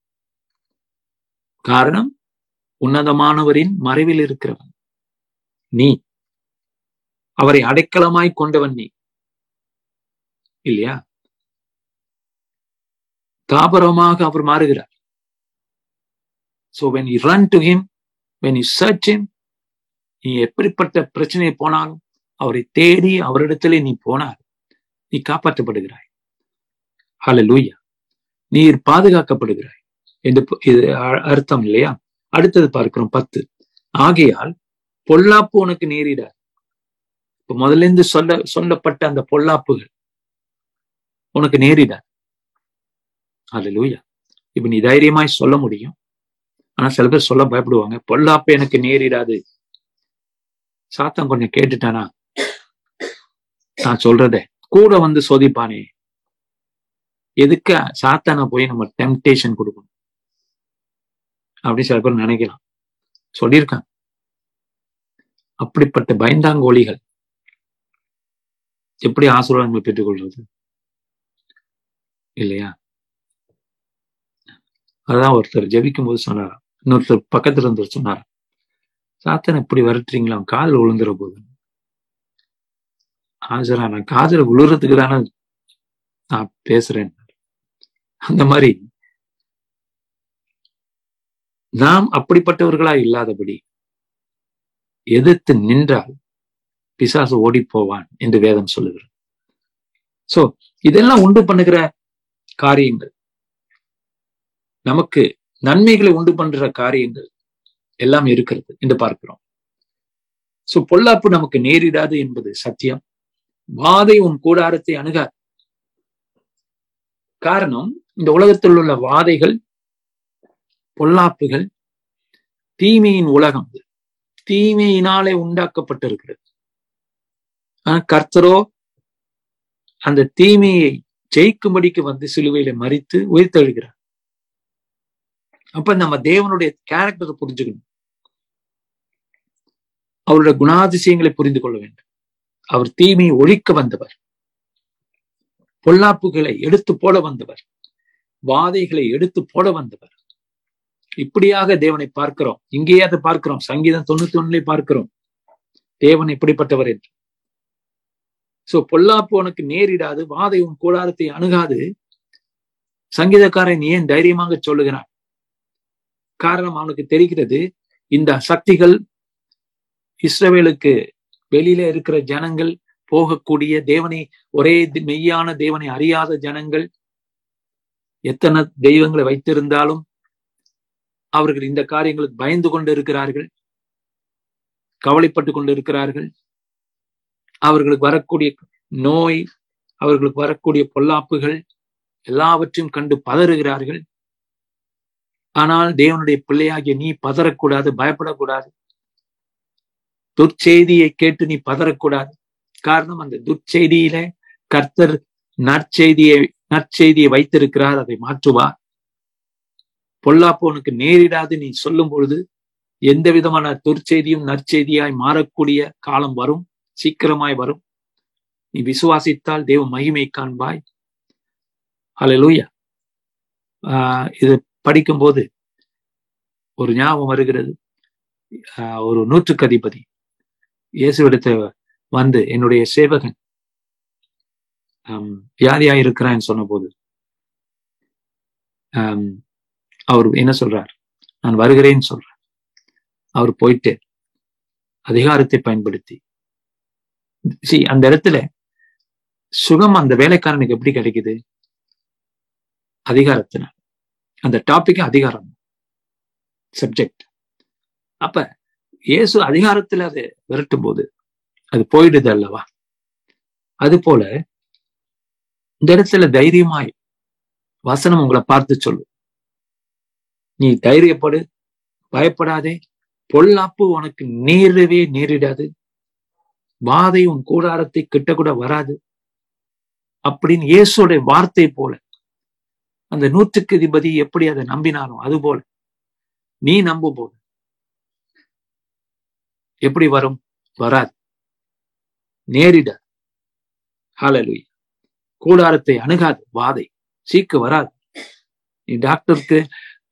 காரணம் உன்னதமானவரின் மறைவில் இருக்கிறவன். நீ. அவரை அடைக்கலமாய் கொண்டவன் நீ. இல்லையா? தாபரமாக அவர் மாறுகிறார். So when you run to him when you search him நீ எப்படிப்பட்ட பிரச்சனை போனாலும் அவரை தேடி அவரிடத்திலே நீ போனார் நீ காப்பாற்றப்படுகிறாய். ஹல லூயா நீர் பாதுகாக்கப்படுகிறாய். என்று இது அர்த்தம் இல்லையா? அடுத்தது பார்க்கிறோம் பத்து. ஆகையால் பொல்லாப்பு உனக்கு நேரிடார் இப்ப முதல்ல இருந்து சொல்ல சொல்லப்பட்ட அந்த பொல்லாப்புகள் உனக்கு நேரிடார் அது லூயா இப்ப நீ தைரியமாய் சொல்ல முடியும். ஆனா சில பேர் சொல்ல பயப்படுவாங்க. பொல்லாப்ப எனக்கு நேரிடாது. சாத்தம் கொஞ்சம் கேட்டுட்டானா? நான் சொல்றத. கூட வந்து சோதிப்பானே. எதுக்க சாத்தான போய் நம்ம டெம்டேஷன் கொடுக்கணும்? அப்படி சில பேர் நினைக்கலாம். சொல்லியிருக்காங்க. அப்படிப்பட்ட பயந்தாங்கோழிகள் எப்படி ஆசீர்வாதங்களை பெற்றுக்கொள்வது? இல்லையா? அதான் ஒருத்தர் ஜெபிக்கும் போது சொன்னாராம். இன்னொருத்தர் பக்கத்துல இருந்தவர் சொன்னார் சாத்தனை இப்படி விரட்டுறீங்களா? கால் விழுந்துற போது. ஆஜரா நான் காதல விழுறதுக்கு தானே நான் பேசுறேன். அந்த மாதிரி நாம் அப்படிப்பட்டவர்களா இல்லாதபடி எதிர்த்து நின்றால் பிசாசு ஓடி போவான் என்று வேதம் சொல்லுகிறது. சோ இதெல்லாம் உண்டு பண்ணுகிற காரியங்கள். நமக்கு நன்மைகளை உண்டு பண்ற காரியங்கள் எல்லாம் இருக்கிறது என்று பார்க்கிறோம். சோ பொல்லாப்பு நமக்கு நேரிடாது என்பது சத்தியம். வாதை உன் கூடாரத்தை அணுகாது காரணம் இந்த உலகத்தில் உள்ள வாதைகள் பொல்லாப்புகள் தீமையின் உலகம். தீமையினாலே உண்டாக்கப்பட்டிருக்கிறது. ஆனா கர்த்தரோ அந்த தீமையை ஜெயிக்கும்படிக்கு வந்து சிலுவையில மறித்து உயிர்த்தெழுகிறார் அப்ப நம்ம தேவனுடைய கேரக்டரை புரிஞ்சுக்கணும். அவருடைய குணாதிசயங்களை புரிந்து கொள்ள வேண்டும். அவர் தீமையை ஒழிக்க வந்தவர். பொல்லாப்புகளை எடுத்து போட வந்தவர். வாதைகளை எடுத்து போட வந்தவர். இப்படியாக தேவனை பார்க்கிறோம். இங்கேயே அதை பார்க்கிறோம். சங்கீதம் தொண்ணூத்தி ஒன்னுல பார்க்கிறோம். தேவன் இப்படிப்பட்டவர் என்று. சோ பொல்லாப்பு உனக்கு நேரிடாது வாதை உன் கூடாரத்தை அணுகாது. சங்கீதக்காரன் ஏன் தைரியமாக சொல்லுகிறான்? காரணம் அவனுக்கு தெரிகிறது இந்த சக்திகள் இஸ்ரவேலுக்கு வெளியில இருக்கிற ஜனங்கள் போகக்கூடிய தேவனை ஒரே மெய்யான தேவனை அறியாத ஜனங்கள் எத்தனை தெய்வங்களை வைத்திருந்தாலும் அவர்கள் இந்த காரியங்களுக்கு பயந்து கொண்டு இருக்கிறார்கள் கவலைப்பட்டு கொண்டு இருக்கிறார்கள் அவர்களுக்கு வரக்கூடிய நோய் அவர்களுக்கு வரக்கூடிய பொல்லாப்புகள் எல்லாவற்றையும் கண்டு பதறுகிறார்கள். ஆனால் தேவனுடைய பிள்ளையாகிய நீ பதறக்கூடாது பயப்படக்கூடாது. துர்ச்செய்தியை கேட்டு நீ பதறக்கூடாது. காரணம் அந்த துர்ச்செய்தியில கர்த்தர் நற்செய்தியை நற்செய்தியை வைத்திருக்கிறார் அதை மாற்றுவார். பொல்லாப்பு உனக்கு நேரிடாது நீ சொல்லும் பொழுது எந்த விதமான துர்ச்செய்தியும் நற்செய்தியாய் மாறக்கூடிய காலம் வரும். சீக்கிரமாய் வரும். நீ விசுவாசித்தால் தேவ மகிமை காண்பாய். ஹலலூயா ஆஹ் இது படிக்கும்போது ஒரு ஞாபகம் வருகிறது. ஒரு நூற்றுக்கு அதிபதி இயேசுவிடத்தை வந்து என்னுடைய சேவகன். வியாதியா இருக்கிறான்னு சொன்ன போது அவர் என்ன சொல்றார்? நான் வருகிறேன்னு சொல்றார். அவர் போயிட்டு அதிகாரத்தை பயன்படுத்தி சி அந்த இடத்துல சுகம் அந்த வேலைக்காரனுக்கு எப்படி கிடைக்குது? அதிகாரத்தினால் அந்த டாபிக் அதிகாரம். சப்ஜெக்ட் அப்ப இயேசு அதிகாரத்துல அதை விரட்டும் போது அது போயிடுது அல்லவா? அது போல இந்த இடத்துல தைரியமாய் வசனம் உங்களை பார்த்து சொல்லு. நீ தைரியப்படு பயப்படாதே. பொல்லாப்பு உனக்கு நேரவே நேரிடாது. வாதை உன் கூடாரத்தை கிட்ட கூட வராது. அப்படின்னு இயேசுடைய வார்த்தை போல. அந்த நூற்றுக்கு அதிபதி எப்படி அதை நம்பினாலும் அது போல. நீ நம்பும் போது எப்படி வரும்? வராது. நேரிட. ஹாலலுய் கூடாரத்தை அணுகாது. வாதை. சீக்கு வராது. நீ டாக்டருக்கு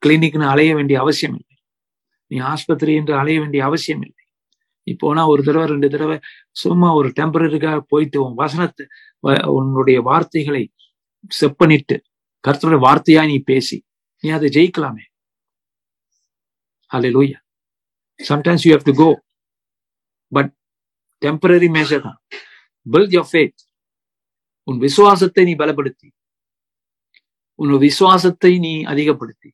கிளினிக்னு அலைய வேண்டிய அவசியம் இல்லை. நீ ஆஸ்பத்திரி என்று அலைய வேண்டிய அவசியம் இல்லை. நீ போனா ஒரு தடவை ரெண்டு தடவை சும்மா ஒரு டெம்பரரிக்காக போயிட்டு உன் வசனத்தை உன்னுடைய வார்த்தைகளை செப்பனிட்டு கருத்துடைய வார்த்தையா நீ பேசி நீ அதை ஜெயிக்கலாமே. Hallelujah sometimes you have to go but temporary measure தான். பில் யோர் ஃபேத் உன் விசுவாசத்தை நீ பலப்படுத்தி. உன் விசுவாசத்தை நீ அதிகப்படுத்தி.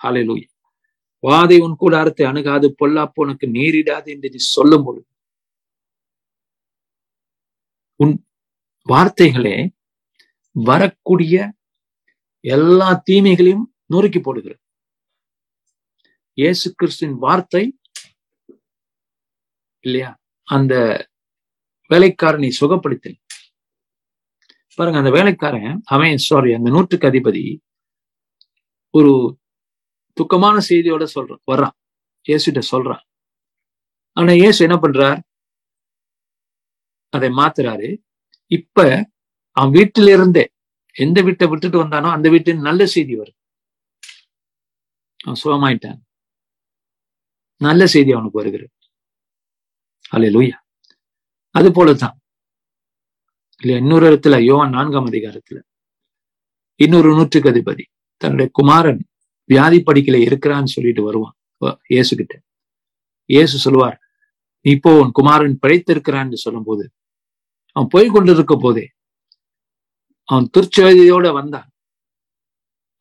ஹalleluya வாதை உன் கூடாரத்தை அணுகாது பொல்லாப்பு உனக்கு நேரிடாது என்று நீ சொல்லும் பொழுது உன் வார்த்தைகளே வரக்கூடிய எல்லா தீமைகளையும் நொறுக்கி போடுகிறது. இயேசு கிறிஸ்துவின் வார்த்தை இல்லையா? அந்த வேலைக்காரனை சுகப்படுத்தி பாருங்க அந்த வேலைக்காரன் அவன் சாரி அந்த நூற்றுக்கு அதிபதி ஒரு துக்கமான செய்தியோட சொல்றான் வர்றான். இயேசுகிட்ட சொல்றான். ஆனா இயேசு என்ன பண்றார்? அதை மாத்துறாரு. இப்ப அவன் வீட்டில இருந்தே எந்த வீட்டை விட்டுட்டு வந்தானோ அந்த வீட்டில் நல்ல செய்தி வருது. அவன் சுகமாயிட்டான். நல்ல செய்தி அவனுக்கு வருகிறது. அல்ல லூயா அது போலதான். இல்லையா இன்னொரு இடத்துல யோவான் நான்காம் அதிகாரத்துல இன்னொரு நூற்றுக்கு அதிபதி தன்னுடைய குமாரன் வியாதி படிக்கல இருக்கிறான்னு சொல்லிட்டு வருவான். இயேசு கிட்ட இயேசு சொல்லுவார் இப்போ உன் குமாரன் பிழைத்திருக்கிறான்னு சொல்லும் போது அவன் போய் கொண்டிருக்க போதே அவன் துர்ச்செய்தியோட வந்தான்.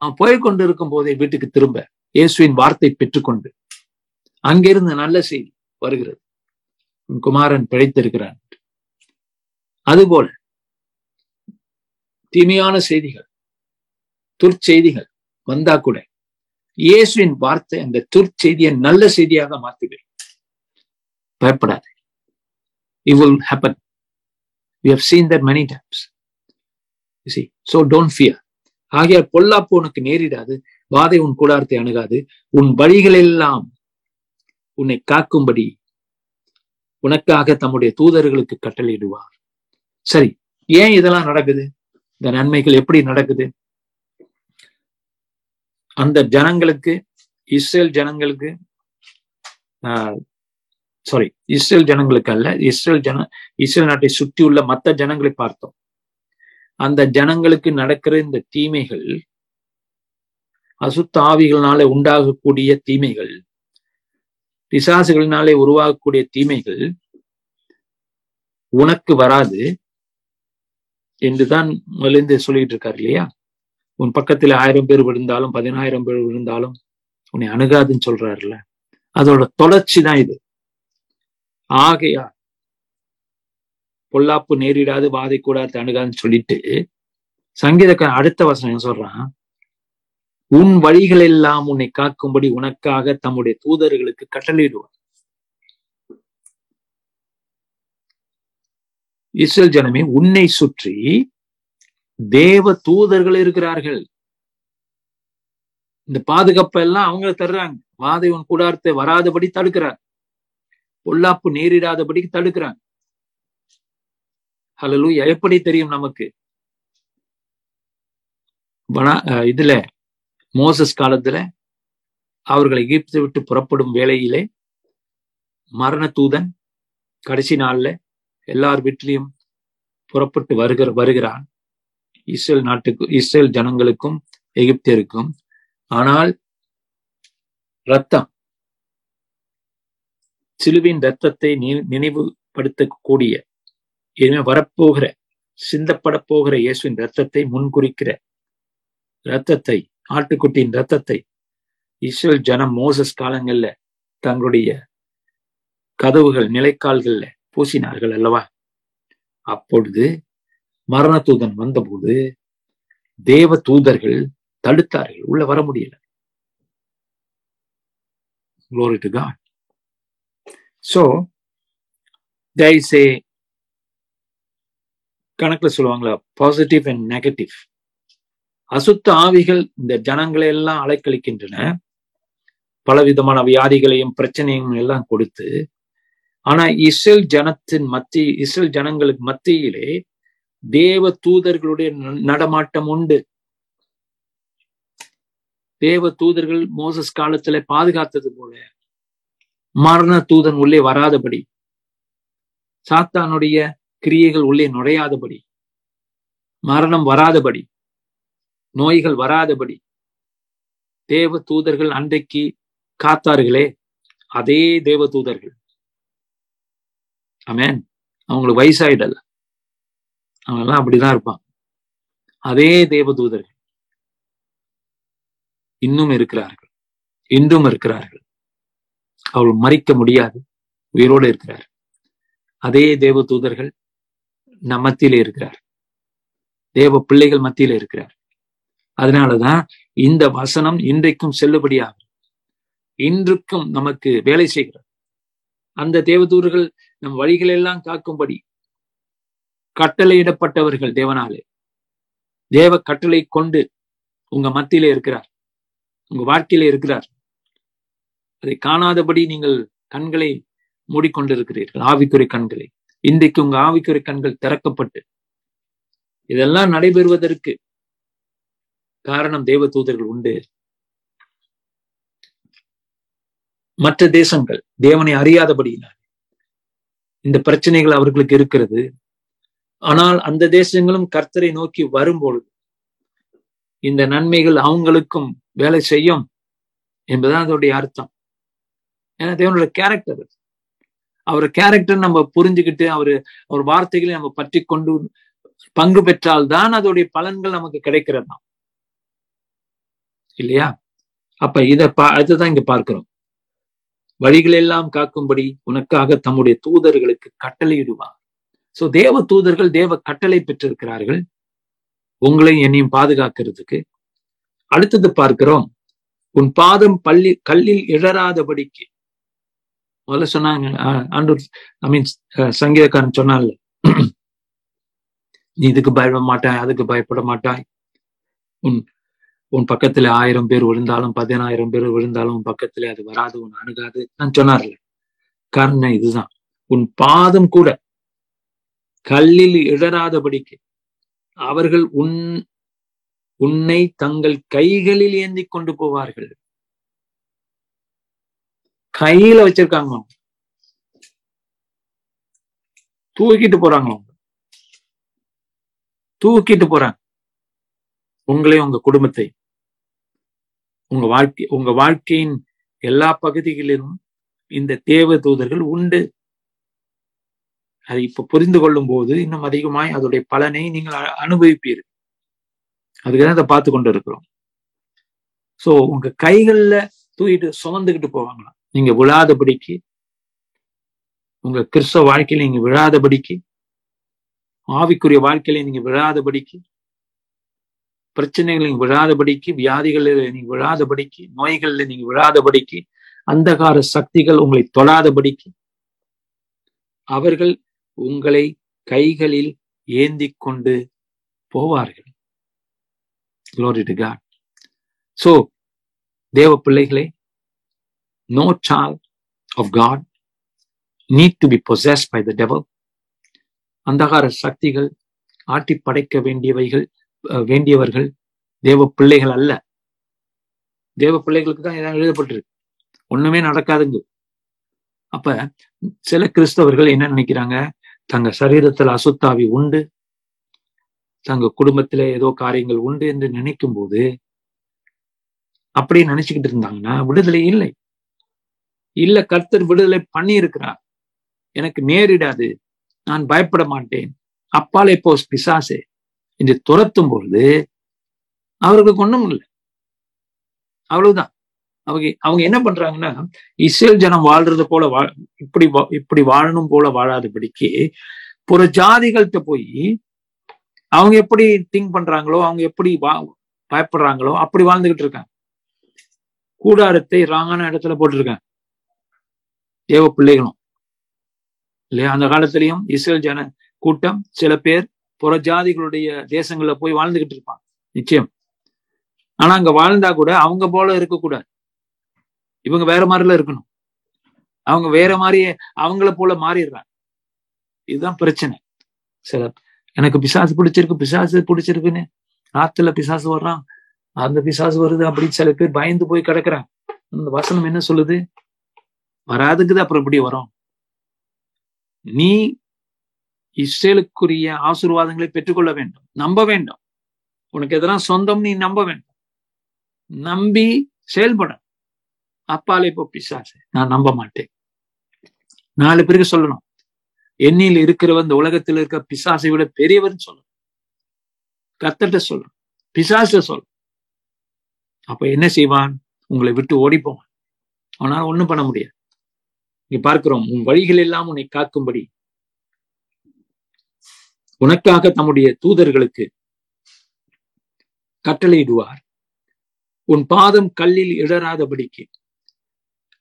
அவன் போய் கொண்டிருக்கும் போதே வீட்டுக்கு திரும்ப இயேசுவின் வார்த்தை பெற்றுக்கொண்டு அங்கிருந்து நல்ல செய்தி வருகிறது. உன் குமாரன் பிழைத்திருக்கிறான். அதுபோல தீமையான செய்திகள் துர்ச்செய்திகள் வந்தா கூட இயேசுவின் வார்த்தை அந்த துர்ச்செய்தியை நல்ல செய்தியாக மாற்றுகிறேன் பயப்படாது. It will happen. We have seen that many times. You see so don't fear. பொல்லாப்பு உனக்கு நேரிடாது. வாதை உன் கூடாரத்தை அணுகாது. உன் வழிகளெல்லாம் உன்னை காக்கும்படி உனக்காக தம்முடைய தூதர்களுக்கு கட்டளையிடுவார். சரி ஏன் இதெல்லாம் நடக்குது? இந்த நன்மைகள் எப்படி நடக்குது? அந்த ஜனங்களுக்கு இஸ்ரேல் ஜனங்களுக்கு சாரி இஸ்ரேல் ஜனங்களுக்கு அல்ல இஸ்ரேல் ஜன இஸ்ரேல் நாட்டை சுற்றியுள்ள மற்ற ஜனங்களை பார்த்தோம். அந்த ஜனங்களுக்கு நடக்கிற இந்த தீமைகள் அசுத்த ஆவிகளினால உண்டாகக்கூடிய தீமைகள் பிசாசுகளினாலே உருவாகக்கூடிய தீமைகள் உனக்கு வராது என்றுதான் முதலிருந்து சொல்லிட்டு இருக்காரு இல்லையா? உன் பக்கத்துல ஆயிரம் பேர் விழுந்தாலும் பதினாயிரம் பேர் விழுந்தாலும் உன்னை அணுகாதுன்னு சொல்றாருல்ல. அதோட தொடர்ச்சி தான் இது. ஆகையா பொல்லாப்பு நேரிடாது வாதை கூடாது அணுகாதுன்னு சொல்லிட்டு சங்கீதக்காரன் அடுத்த வசனம் சொல்றான்? உன் வழிகள் எல்லாம் உன்னை காக்கும்படி உனக்காக தம்முடைய தூதர்களுக்கு கட்டளையிடுவார். இஸ்ரேல் ஜனமே உன்னை சுற்றி தேவ தூதர்கள் இருக்கிறார்கள். இந்த பாதுகாப்பை எல்லாம் அவங்க தர்றாங்க. வாதை உன் கூடாரத்தை வராதபடி தடுக்கிறார். பொல்லாப்பு நேரிடாதபடி தடுக்கிறாங்க ஹலலு எப்படி தெரியும் நமக்கு? இதுல மோசஸ் காலத்துல அவர்களை எகிப்து விட்டு புறப்படும் வேளையிலே மரண தூதன் கடைசி நாள்ல எல்லார் வீட்டிலையும் புறப்பட்டு வருகிற வருகிறான். இஸ்ரேல் நாட்டுக்கு இஸ்ரேல் ஜனங்களுக்கும் எகிப்தியருக்கும். ஆனால் ரத்தம் சிலுவின் ரத்தத்தை நினைவுபடுத்தக்கூடிய இனிமே வரப்போகிற சிந்தப்பட போகிற இயேசுவின் ரத்தத்தை முன்குறிக்கிற ரத்தத்தை ஆட்டுக்குட்டியின் ரத்தத்தை இஸ்ரேல் ஜனம் மோசஸ் காலங்கள்ல தங்களுடைய கதவுகள் நிலைக்கால்கள்ல பூசினார்கள் அல்லவா? அப்பொழுது மரண தூதன் வந்தபோது தேவ தூதர்கள் தடுத்தார்கள். உள்ள வர முடியல. Glory to God. So, there is a கணக்குல சொல்லுவாங்களா? பாசிட்டிவ் அண்ட் நெகட்டிவ் அசுத்த ஆவிகள் இந்த ஜனங்களை எல்லாம் அலைக்கழிக்கின்றன. பலவிதமான வியாதிகளையும் பிரச்சனையும் எல்லாம் கொடுத்து ஆனா இஸ்ரேல் ஜனத்தின் மத்திய இஸ்ரேல் ஜனங்களுக்கு மத்தியிலே தேவ தூதர்களுடைய நடமாட்டம் உண்டு. தேவ தூதர்கள் மோசஸ் காலத்துல பாதுகாத்தது போல. மரண தூதன் உள்ளே வராதபடி. சாத்தானுடைய கிரியைகள் உள்ளே நுழையாதபடி. மரணம் வராதபடி. நோய்கள் வராதபடி. தேவ தூதர்கள் அன்றைக்கு காத்தார்களே அதே தேவ தூதர்கள். அமேன் அவங்களுக்கு வயசாயிடல. அவங்க எல்லாம் அப்படிதான் இருப்பான். அதே தேவதூதர்கள் இன்னும் இருக்கிறார்கள். இன்றும் இருக்கிறார்கள். அவள் மறிக்க முடியாது. உயிரோடு இருக்கிறார். அதே தேவ தூதர்கள் நம் மத்தியிலே இருக்கிறார். தேவ பிள்ளைகள் மத்தியில இருக்கிறார். அதனாலதான் இந்த வசனம் இன்றைக்கும் செல்லுபடியாகும் இன்றுக்கும் நமக்கு வேலை செய்கிறார் அந்த தேவதூர்கள் நம் வழிகளெல்லாம் காக்கும்படி கட்டளையிடப்பட்டவர்கள் தேவனாலே. தேவ கட்டளை கொண்டு உங்க மத்தியிலே இருக்கிறார். உங்க வாழ்க்கையில இருக்கிறார். அதை காணாதபடி நீங்கள் கண்களை மூடிக்கொண்டிருக்கிறீர்கள். ஆவிக்குறை கண்களை. இன்றைக்கு உங்க ஆவிக்குறை கண்கள் திறக்கப்பட்டு இதெல்லாம் நடைபெறுவதற்கு காரணம் தேவ தூதர்கள் உண்டு. மற்ற தேசங்கள் தேவனை அறியாதபடியினால் இந்த பிரச்சனைகள் அவர்களுக்கு இருக்கிறது. ஆனால் அந்த தேசங்களும் கர்த்தரை நோக்கி வரும்பொழுது இந்த நன்மைகள் அவங்களுக்கும் வேலை செய்யும் என்பதுதான் அதோடைய அர்த்தம். ஏன்னா தேவனோட கேரக்டர் அவர் கேரக்டர் நம்ம புரிஞ்சுக்கிட்டு அவர் அவர் வார்த்தைகளை நம்ம பற்றி கொண்டு பங்கு பெற்றால் தான் அதோடைய பலன்கள் நமக்கு கிடைக்கிறதா இல்லையா? அப்ப இத அதுதான் இங்க பார்க்கிறோம். வழிகளெல்லாம் காக்கும்படி உனக்காக தம்முடைய தூதர்களுக்கு கட்டளையிடுவார். சோ தேவ தூதர்கள் தேவ கட்டளை பெற்றிருக்கிறார்கள். உங்களையும் என்னையும் பாதுகாக்கிறதுக்கு. அடுத்தது பார்க்கிறோம். உன் பாதம் பள்ளி கல்லில் இடராதபடிக்கு முதல்ல சொன்னாங்க ஆண்டு ஐ மீன் சங்கீதக்காரன் சொன்னால நீ இதுக்கு பயப்பட மாட்டாய் அதுக்கு பயப்பட மாட்டாய். உன் உன் பக்கத்துல ஆயிரம் பேர் விழுந்தாலும் பதினாயிரம் பேர் விழுந்தாலும் உன் பக்கத்துல அது வராது உன் அணுகாது. நான் சொன்னார்ல. காரணம் இதுதான். உன் பாதம் கூட கல்லில் இடராதபடிக்கு அவர்கள் உன் உன்னை தங்கள் கைகளில் ஏந்தி கொண்டு போவார்கள். கையில வச்சிருக்காங்க தூக்கிட்டு போறாங்க அவங்க தூக்கிட்டு போறாங்க. உங்களை உங்க குடும்பத்தை உங்க வாழ்க்கை உங்க வாழ்க்கையின் எல்லா பகுதிகளிலும் இந்த தேவ தூதர்கள் உண்டு. அதை இப்ப புரிந்து கொள்ளும் போது இன்னும் அதிகமாய் அதோடைய பலனை நீங்கள் அனுபவிப்பீர்கள். அதுக்குதான் அதை பார்த்து கொண்டு இருக்கிறோம் சோ உங்க கைகள்ல தூக்கிட்டு சுமந்துக்கிட்டு போவாங்களாம் நீங்க விழாதபடிக்கு உங்க கிறிஸ்தவ வாழ்க்கையில நீங்க விழாதபடிக்கு ஆவிக்குரிய வாழ்க்கையில நீங்க விழாதபடிக்கு பிரச்சனைகள் நீங்க விழாதபடிக்கு வியாதிகள்ல நீங்க விழாதபடிக்கு நோய்கள்ல நீங்க விழாதபடிக்கு அந்தகார சக்திகள் உங்களை தொழாதபடிக்கு அவர்கள் உங்களை கைகளில் ஏந்தி கொண்டு போவார்கள். Glory to God. So, தேவ பிள்ளைகளே no child of God need to be possessed by the devil. அந்தகார சக்திகள் ஆட்டி படைக்க வேண்டியவைகள் வேண்டியவர்கள் தேவ பிள்ளைகள் அல்ல. தேவ பிள்ளைகளுக்கு தான் இதான் எழுதப்பட்டிருக்கு. ஒண்ணுமே நடக்காதுங்க. அப்ப அப்ப சில கிறிஸ்தவர்கள் என்ன நினைக்கிறாங்க? தங்க சரீரத்துல அசுத்தாவி உண்டு. தங்க குடும்பத்துல ஏதோ காரியங்கள் உண்டு என்று நினைக்கும் போது அப்படியே நினைச்சுக்கிட்டு இருந்தாங்கன்னா விடுதலை இல்லை. இல்ல கர்த்தர் விடுதலை பண்ணி இருக்கிறார் எனக்கு நேரிடாது. நான் பயப்பட மாட்டேன். அப்பாலே போஸ் பிசாசே என்று துரத்தும் பொழுது அவர்களுக்கு ஒண்ணும் இல்லை. அவ்வளவுதான். அவங்க அவங்க என்ன பண்றாங்கன்னா இஸ்ரேல் ஜனம் வாழ்றது போல வா இப்படி இப்படி வாழணும் போல வாழாதபடிக்கு புற ஜாதிகள்கிட்ட போய் அவங்க எப்படி திங்க் பண்றாங்களோ அவங்க எப்படி வா பயப்படுறாங்களோ அப்படி வாழ்ந்துகிட்டு இருக்காங்க. கூடாரத்தை ராங்கான இடத்துல போட்டிருக்காங்க. தேவ பிள்ளைகளும். இல்லையா? அந்த காலத்திலையும் இஸ்ரேல் ஜன கூட்டம் சில பேர் புற ஜாதிகளுடைய தேசங்கள்ல போய் வாழ்ந்துகிட்டு இருப்பாங்க. நிச்சயம். ஆனா அங்க வாழ்ந்தா கூட அவங்க போல இருக்கக்கூடாது. இவங்க வேற மாதிரில இருக்கணும். அவங்க வேற மாதிரியே அவங்கள போல மாறிடுறாங்க. இதுதான் பிரச்சனை. சில எனக்கு பிசாசு பிடிச்சிருக்கு பிசாசு பிடிச்சிருக்குன்னு ஆத்துல பிசாசு வர்றான். அந்த பிசாசு வருது அப்படின்னு சில பேர் பயந்து போய் கிடக்குறாங்க. அந்த வசனம் என்ன சொல்லுது? வராதுக்குது அப்புறம் இப்படி வரும்? நீ இஸ்ரேலுக்குரிய ஆசீர்வாதங்களை பெற்றுக்கொள்ள வேண்டும். நம்ப வேண்டும். உனக்கு எதனா சொந்தம் நீ நம்ப வேண்டும். நம்பி செயல்பட அப்பாலே இப்போ பிசாசு. நான் நம்ப மாட்டேன். நாலு பேருக்கு சொல்லணும். எண்ணில் இருக்கிறவன் இந்த உலகத்தில் இருக்க பிசாசை விட பெரியவர்னு சொல்லணும். கத்தட்ட சொல்லணும். பிசாச சொல்லணும். அப்ப என்ன செய்வான்? உங்களை விட்டு ஓடிப்போவான். அவனால ஒண்ணும் பண்ண முடியாது. இங்க பார்க்கிறோம் உன் வழிகள் எல்லாம் உன்னை காக்கும்படி. உனக்காக தம்முடைய தூதர்களுக்கு கட்டளையிடுவார். உன் பாதம் கல்லில் இடராதபடிக்கு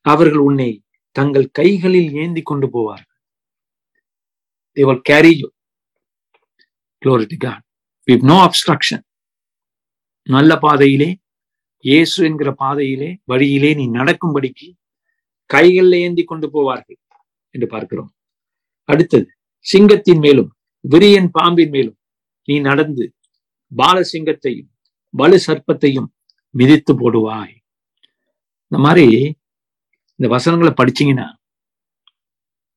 அவர்கள் உன்னை தங்கள் கைகளில் ஏந்தி கொண்டு போவார்கள். They will carry you. Glory to god. We have no obstruction. நல்ல பாதையிலே இயேசு என்கிற பாதையிலே வழியிலே நீ நடக்கும்படிக்கு கைகளில் ஏந்தி கொண்டு போவார்கள் என்று பார்க்கிறோம். அடுத்தது சிங்கத்தின் மேலும் விரியன் பாம்பின் மேலும் நீ நடந்து பாலசிங்கத்தையும் வலு சர்ப்பத்தையும் மிதித்து போடுவாய். இந்த மாதிரி இந்த வசனங்களை படிச்சீங்கன்னா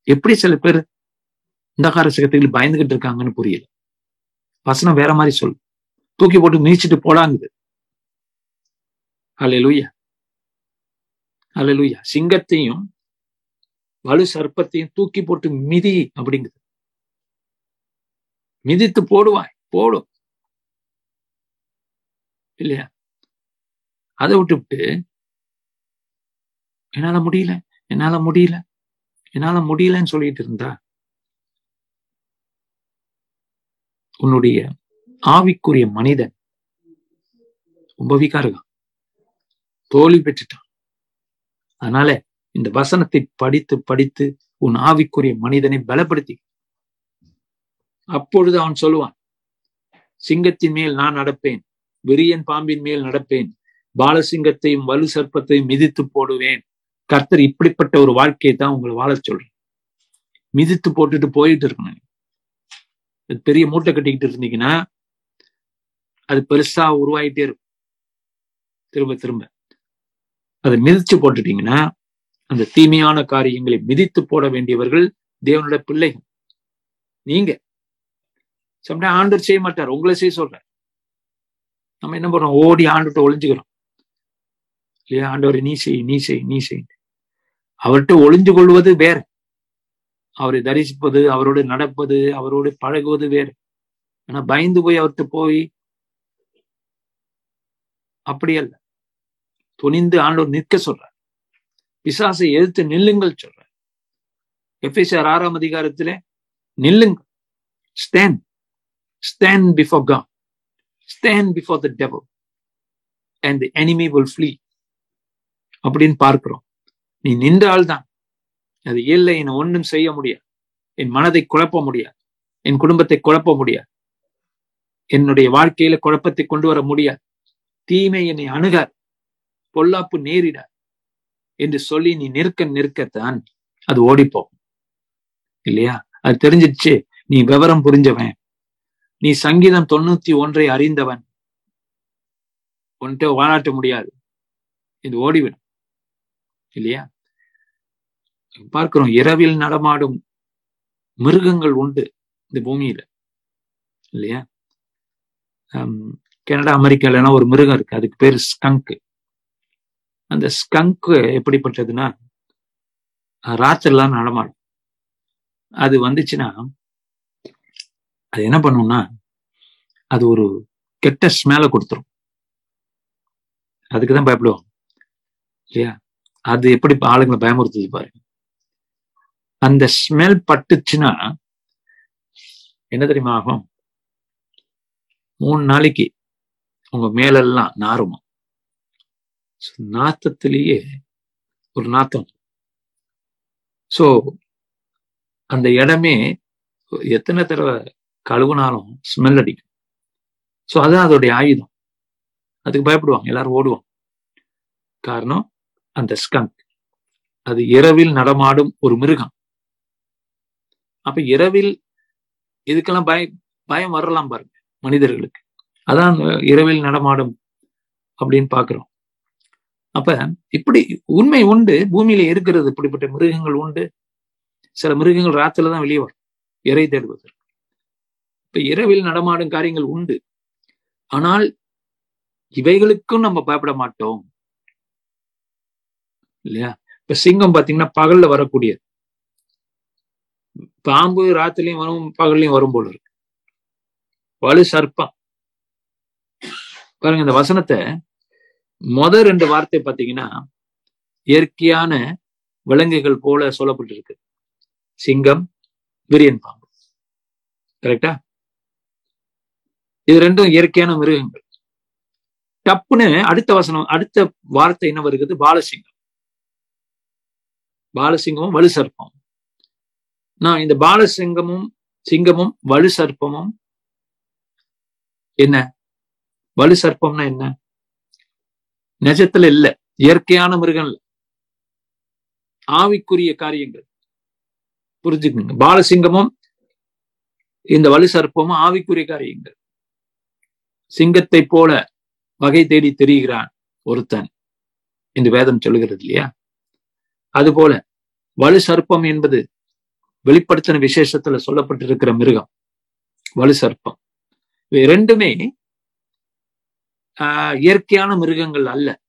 எப்படி சில பேர் இந்த கார பயந்துகிட்டு இருக்காங்கன்னு புரியல. வசனம் வேற மாதிரி சொல்லு தூக்கி போட்டு மிதிச்சுட்டு போடாங்குது அல்ல லூயா அல்ல லூயா சிங்கத்தையும் வலு சர்ப்பத்தையும் தூக்கி போட்டு மிதி அப்படிங்குது. மிதித்து போடுவாய் போடும். இல்லையா? அதை விட்டுவிட்டு என்னால முடியல என்னால முடியல என்னால முடியலன்னு சொல்லிட்டு இருந்தா உன்னுடைய ஆவிக்குரிய மனிதன் ரொம்ப வீக்கா இருக்கான் தோல்வி பெற்றுட்டான். அதனால இந்த வசனத்தை படித்து படித்து உன் ஆவிக்குரிய மனிதனை பலப்படுத்தி. அப்பொழுது அவன் சொல்லுவான் சிங்கத்தின் மேல் நான் நடப்பேன் விரியன் பாம்பின் மேல் நடப்பேன் பாலசிங்கத்தையும் வலு சர்ப்பத்தையும் மிதித்து போடுவேன். கர்த்தர் இப்படிப்பட்ட ஒரு வாழ்க்கையை தான் உங்களை வாழ சொல்றேன் மிதித்து போட்டுட்டு போயிட்டு இருக்கணும். பெரிய மூட்டை கட்டிக்கிட்டு இருந்தீங்கன்னா அது பெருசா உருவாயிட்டே இருக்கும். திரும்ப திரும்ப. அதை மிதிச்சு போட்டுட்டீங்கன்னா அந்த தீமையான காரியங்களை மிதித்து போட வேண்டியவர்கள் தேவனோட பிள்ளைகள். நீங்க. சம்டே ஆண்டர் செய்ய மாட்டார். உங்களை செய்ய சொல்ற நம்ம என்ன பண்றோம் ஓடி ஆண்டுகிட்ட ஒளிஞ்சுக்கிறோம். இல்லையா? ஆண்டவர் நீ செய் நீ செய் நீ செய். அவர்கிட்ட ஒளிஞ்சு கொள்வது வேற. அவரை தரிசிப்பது அவரோடு நடப்பது அவரோடு பழகுவது வேறு. ஆனா பயந்து போய் அவர்கிட்ட போய் அப்படி அல்ல துணிந்து ஆண்டோர் நிற்க சொல்ற பிசாசை எதிர்த்து நில்லுங்கள் சொல்ற எஃப்எஸ்ஆர் ஆறாம் அதிகாரத்துல நில்லுங்கள். Stand stand before God stand before the devil and the enemy will flee அப்படின்னு பார்க்கிறோம். நீ நின்றால்தான். அது இல்லை என்னை ஒன்றும் செய்ய முடியாது. என் மனதை குழப்ப முடியாது. என் குடும்பத்தை குழப்ப முடியாது. என்னுடைய வாழ்க்கையில குழப்பத்தை கொண்டு வர முடியாது. தீமை என்னை அணுகார் பொல்லாப்பு நேரிடார் என்று சொல்லி நீ நிற்க நிற்கத்தான் அது ஓடிப்போகும் இல்லையா? அது தெரிஞ்சிச்சு நீ விவரம் புரிஞ்சவன். நீ சங்கீதம் தொண்ணூத்தி ஒன்றை அறிந்தவன். உன்கிட்ட வாழாட்ட முடியாது. இது ஓடிவிடும். இல்லையா? பார்க்கிறோம் இரவில் நடமாடும் மிருகங்கள் உண்டு இந்த பூமியில இல்லையா? கனடா அமெரிக்கால ஒரு மிருகம் இருக்கு அதுக்கு பேர் ஸ்கங்க் அந்த ஸ்கங்க் எப்படிப்பட்டதுன்னா ராத்திரிலாம் நடமாடும். அது வந்துச்சுன்னா அது என்ன பண்ணும்னா அது ஒரு கெட்ட ஸ்மெலை கொடுத்துரும். அதுக்குதான் பயப்படுவோம் இல்லையா? அது எப்படி ஆளுங்களை பயமுறுத்துது பாருங்க. அந்த ஸ்மெல் பட்டுச்சுன்னா என்ன தெரியுமா ஆகும்? மூணு நாளைக்கு உங்க மேலெல்லாம் நாருமா? நாத்தத்திலேயே ஒரு நாத்தம். சோ அந்த இடமே எத்தனை தடவை கழுவுனாலும் ஸ்மெல் அடிக்கும். சோ அதுதான் அதோடைய ஆயுதம். அதுக்கு பயப்படுவாங்க எல்லாரும் ஓடுவாங்க. காரணம் அந்த ஸ்கங்க் அது இரவில் நடமாடும் ஒரு மிருகம். அப்ப இரவில் இதுக்கெல்லாம் பய பயம் வரலாம் பாருங்க மனிதர்களுக்கு. அதான் இரவில் நடமாடும் அப்படின்னு பாக்குறோம். அப்ப இப்படி உண்மை உண்டு பூமியில இருக்கிறது இப்படிப்பட்ட மிருகங்கள் உண்டு. சில மிருகங்கள் ராத்திரில தான் வெளியே வரும் இறை தேடுவதற்கு. இப்ப இரவில் நடமாடும் காரியங்கள் உண்டு. ஆனால் இவைகளுக்கும் நம்ம பயப்பட மாட்டோம். இல்லையா? இப்ப சிங்கம் பாத்தீங்கன்னா பகல்ல வரக்கூடியது. பாம்பு ராத்திரிலையும் வரும் பகல்லையும் வரும் போல இருக்கு. வலு சர்ப்பம். பாருங்க இந்த வசனத்தை முத ரெண்டு வார்த்தை பார்த்தீங்கன்னா இயற்கையான விலங்குகள் போல சொல்லப்பட்டிருக்கு. சிங்கம் விரியன் பாம்பு. கரெக்டா இது ரெண்டும் இயற்கையான மிருகங்கள். டப்புன்னு அடுத்த வசனம் அடுத்த வார்த்தை என்ன வருகிறது? பாலசிங்கம். பாலசிங்கமும் வலு சர்ப்பம் நான் இந்த பாலசிங்கமும் சிங்கமும் வலு சர்ப்பமும் என்ன? வலு சர்ப்பம்னா என்ன? நிஜத்துல இல்ல. இயற்கையான மிருகம் இல்ல ஆவிக்குரிய காரியங்கள். புரிஞ்சுக்கணுங்க பாலசிங்கமும் இந்த வலு சர்ப்பமும் ஆவிக்குரிய காரியங்கள். சிங்கத்தை போல வகை தேடி தெரிகிறான் ஒருத்தன். இந்த வேதம் சொல்லுகிறது இல்லையா? அதுபோல வலு சர்ப்பம் என்பது வெளிப்படுத்தின விசேஷத்துல சொல்லப்பட்டிருக்கிற மிருகம் வலு சர்ப்பம். இவை ரெண்டுமே ஆஹ் இயற்கையான மிருகங்கள் அல்ல.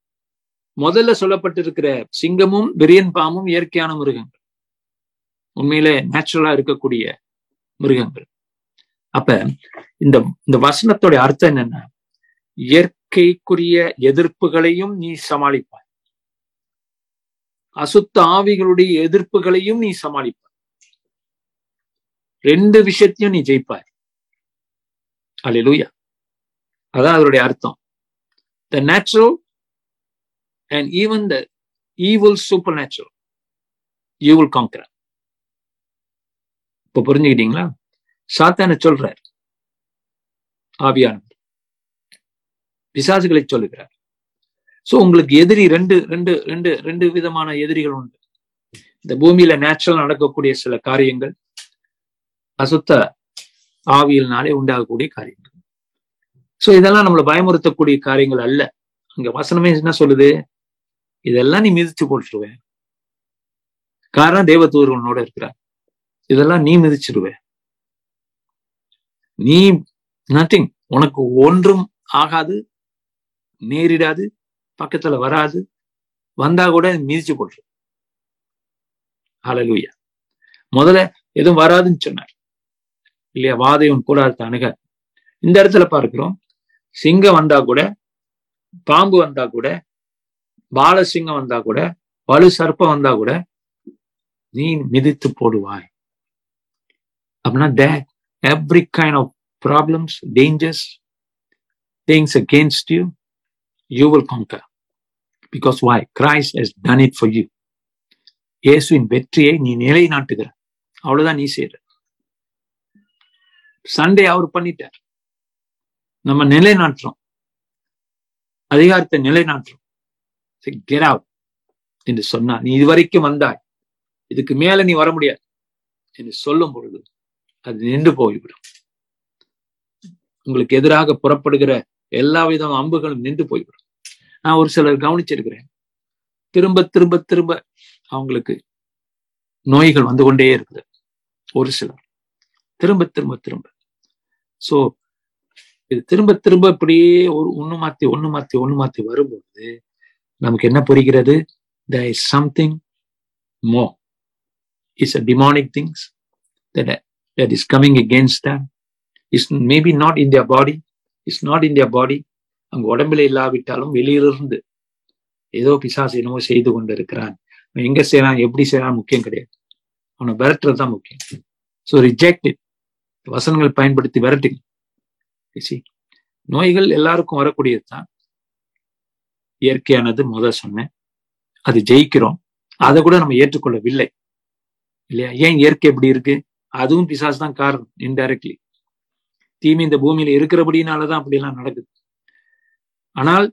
முதல்ல சொல்லப்பட்டிருக்கிற சிங்கமும் விரியன் பாம்பும் இயற்கையான மிருகங்கள். உண்மையில நேச்சுரலா இருக்கக்கூடிய மிருகங்கள். அப்ப இந்த இந்த வசனத்தோட அர்த்தம் என்னன்னா இயற்கைக்குரிய எதிர்ப்புகளையும் நீ சமாளிப்பாய். அசுத்த ஆவிகளுடைய எதிர்ப்புகளையும் நீ சமாளிப்பாய். ரெண்டு விஷயத்தையும் நீ ஜெயிப்பாய். அலையிலூயா அதான் அதனுடைய அர்த்தம். The natural and even the evil supernatural you will conquer இப்ப புரிஞ்சுக்கிட்டீங்களா? சாத்தான சொல்றார் ஆவியானவர். பிசாசுகளை சொல்லுகிறார். சோ உங்களுக்கு எதிரி ரெண்டு ரெண்டு ரெண்டு ரெண்டு விதமான எதிரிகள் உண்டு. இந்த பூமியில நேச்சுரல் நடக்கக்கூடிய சில காரியங்கள் அசுத்த ஆவியல்னாலே உண்டாகக்கூடிய காரியங்கள். சோ இதெல்லாம் நம்மளை பயமுறுத்தக்கூடிய காரியங்கள் அல்ல. அங்க வசனமே என்ன சொல்லுது? இதெல்லாம் நீ மிதிச்சு போட்டுருவேன் காரணம் தேவதூர் இருக்கிறார். இதெல்லாம் நீ மிதிச்சிருவ. நீ நத்திங் உனக்கு ஒன்றும் ஆகாது நேரிடாது பக்கத்துல வராது. வந்தா கூட மிதிச்சு போட்டுரு. ஹalleluya முதல்ல எதுவும் வராதுன்னு சொன்னார். இல்லையா? வாதையும் கூடாது அணுக. இந்த இடத்துல பார்க்கிறோம். சிங்கம் வந்தா கூட பாம்பு வந்தா கூட பாலசிங்கம் வந்தா கூட வலு சர்ப்பம் வந்தா கூட நீ மிதித்து போடுவாய். அப்படின்னா they every kind of problems dangers things against you you will conquer because why Christ has done it for you இயேசுவின் வெற்றியை நீ நிலைநாட்டுகிற அவ்வளவுதான் நீ செய்யற சண்டே அவர் பண்ணிட்டார். நம்ம நிலைநாட்டுறோம். அதிகாரத்தை நிலைநாட்டுறோம். கெட் அவுட் என்று சொன்னா நீ இதுவரைக்கும் வந்தாய். இதுக்கு மேல நீ வர முடியாது. என்று சொல்லும் பொழுது அது நின்று போய்விடும். உங்களுக்கு எதிராக புறப்படுகிற எல்லா விதம் அம்புகளும் நின்று போய்விடும். நான் ஒரு சிலர் கவனிச்சிருக்கிறேன். திரும்ப திரும்ப திரும்ப அவங்களுக்கு நோய்கள் வந்து கொண்டே இருக்குது. ஒரு சிலர். திரும்ப திரும்ப திரும்ப. சோ இது திரும்ப திரும்ப இப்படியே ஒரு ஒண்ணு மாத்தி ஒண்ணு மாத்தி ஒண்ணு மாத்தி வரும்போது நமக்கு என்ன புரிகிறது? The is something more is a demonic things that is coming against them is maybe not in their body is not in their அங்க உடம்புல இல்லாவிட்டாலும் வெளியிலிருந்து ஏதோ பிசாசு என்னமோ செய்து கொண்டு இருக்கிறான் எங்க செய்யறான் எப்படி செய்யறான் முக்கியம் கிடையாது. அவனை விரட்டுறது தான் முக்கியம் ஸோ ரிஜெக்ட் வசனங்கள் பயன்படுத்தி விரட்டுங்க நோய்கள் எல்லாருக்கும் வரக்கூடியது தான் இயற்கையானது முத சொன்னேன். அது ஜெயிக்கிறோம். அதை கூட நம்ம ஏற்றுக்கொள்ளவில்லை. இல்லையா? ஏன் இயற்கை எப்படி இருக்கு? அதுவும் பிசாசு தான் காரணம் இன்டைரக்ட்லி தீமை இந்த பூமியில இருக்கிறபடினாலதான் அப்படி எல்லாம் நடக்குது. ஆனால்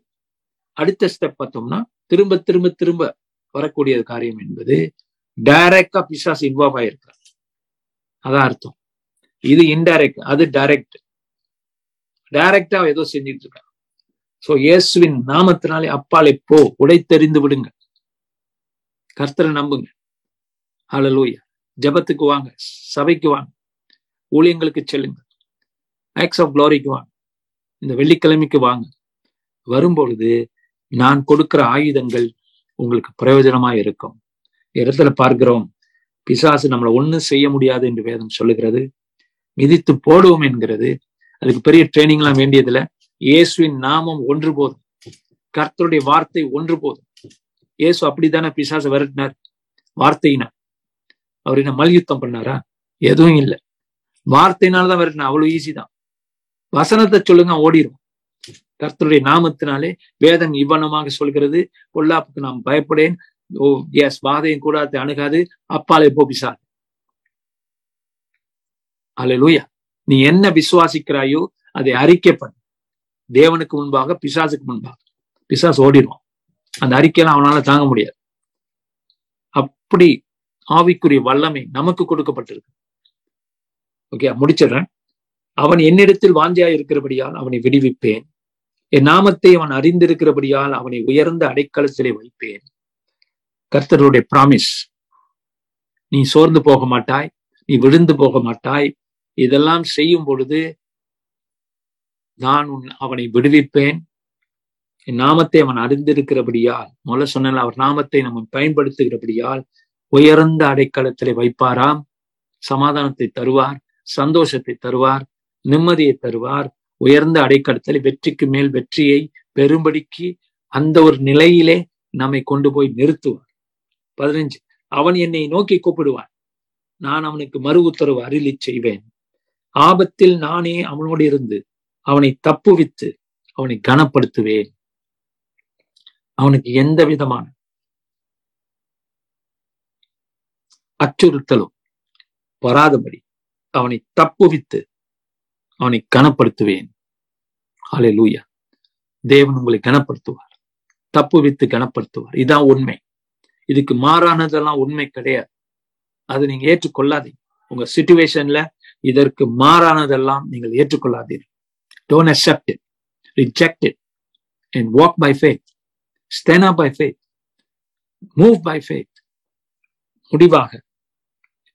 அடுத்த ஸ்டெப் பார்த்தோம்னா திரும்ப திரும்ப திரும்ப வரக்கூடிய காரியம் என்பது டைரக்டா பிசாஸ் இன்வால்வ் ஆயிருக்கிறார். அதான் அர்த்தம். இது இன்டைரக்ட் அது டைரக்ட் டைரக்டா ஏதோ செஞ்சுட்டு இருக்காங்க சோ இயேசுவின் நாமத்தினாலே அப்பாலே போ உடைத்தெறிந்து விடுங்க கர்த்தரை நம்புங்க. ஹalleluya ஜபத்துக்கு வாங்க சபைக்கு வாங்க ஊழியங்களுக்கு செல்லுங்க ஆக்ஸ் ஆஃப் குளோரிக்கு வாங்க இந்த வெள்ளிக்கிழமைக்கு வாங்க. வரும்பொழுது நான் கொடுக்கிற ஆயுதங்கள் உங்களுக்கு பிரயோஜனமா இருக்கும். இடத்துல பார்க்கிறோம்? பிசாசு நம்மளை ஒண்ணும் செய்ய முடியாது என்று வேதம் சொல்லுகிறது. மிதித்து போடுவோம் என்கிறது. அதுக்கு பெரிய ட்ரைனிங் எல்லாம் வேண்டியதுல இயேசுவின் நாமம் ஒன்று போதும். கர்த்தருடைய வார்த்தை ஒன்று போதும். இயேசு அப்படித்தானே பிசாசு விரட்டினார்? வார்த்தையினா அவர் என்ன மல்யுத்தம் பண்ணாரா? எதுவும் இல்லை. வார்த்தையினாலதான் விரட்டினா அவ்வளவு ஈஸி தான். வசனத்தை சொல்லுங்க ஓடிடும் கர்த்தருடைய நாமத்தினாலே வேதம் இவ்வனமாக சொல்கிறது. பொல்லாப்புக்கு நாம் பயப்படேன். ஓ எஸ் வாதையும் கூடாது அணுகாது. அப்பாலே போ அலலுயா நீ என்ன விசுவாசிக்கிறாயோ அதை அறிக்கை பண்ணு தேவனுக்கு முன்பாக பிசாசுக்கு முன்பாக. பிசாஸ் ஓடிடுவான். அந்த அறிக்கையெல்லாம் அவனால தாங்க முடியாது. அப்படி ஆவிக்குரிய வல்லமை நமக்கு கொடுக்கப்பட்டிருக்கு. ஓகே முடிச்சிடுறேன். அவன் என்னிடத்தில் வாஞ்சியா இருக்கிறபடியால் அவனை விடுவிப்பேன். என் நாமத்தை அவன் அறிந்திருக்கிறபடியால் அவனை உயர்ந்த அடைக்கலத்திலே வைப்பேன். கர்த்தருடைய பிராமிஸ் நீ சோர்ந்து போக மாட்டாய். நீ விழுந்து போக மாட்டாய். இதெல்லாம் செய்யும் பொழுது நான் உன் அவனை விடுவிப்பேன். என் நாமத்தை அவன் அறிந்திருக்கிறபடியால் முதல்ல சொன்னால் அவர் நாமத்தை நம்ம பயன்படுத்துகிறபடியால் உயர்ந்த அடைக்கலத்திலே வைப்பாராம். சமாதானத்தை தருவார் சந்தோஷத்தை தருவார் நிம்மதியை தருவார். உயர்ந்த அடைக்கலத்தில் வெற்றிக்கு மேல் வெற்றியை பெரும்படிக்கு அந்த ஒரு நிலையிலே நம்மை கொண்டு போய் நிறுத்துவார். பதினஞ்சு அவன் என்னை நோக்கி கூப்பிடுவான். நான் அவனுக்கு மறு உத்தரவு அருளி செய்வேன். ஆபத்தில் நானே அவனோடு இருந்து அவனை தப்புவித்து அவனை கனப்படுத்துவேன். அவனுக்கு எந்த விதமான அச்சுறுத்தலும் வராதபடி அவனை தப்புவித்து அவனை கனப்படுத்துவேன். ஆலே லூயா தேவன் உங்களை கனப்படுத்துவார். தப்புவித்து கனப்படுத்துவார். இதான் உண்மை. இதுக்கு மாறானதெல்லாம் உண்மை கிடையாது. அதை நீங்க ஏற்றுக்கொள்ளாதீங்க. உங்க சுச்சுவேஷன்ல இதற்கு மாறானதெல்லாம் நீங்கள் ஏற்றுக்கொள்ளாதீர்கள். Don't accept it reject it and walk by faith stand by faith move by faith முடிவாக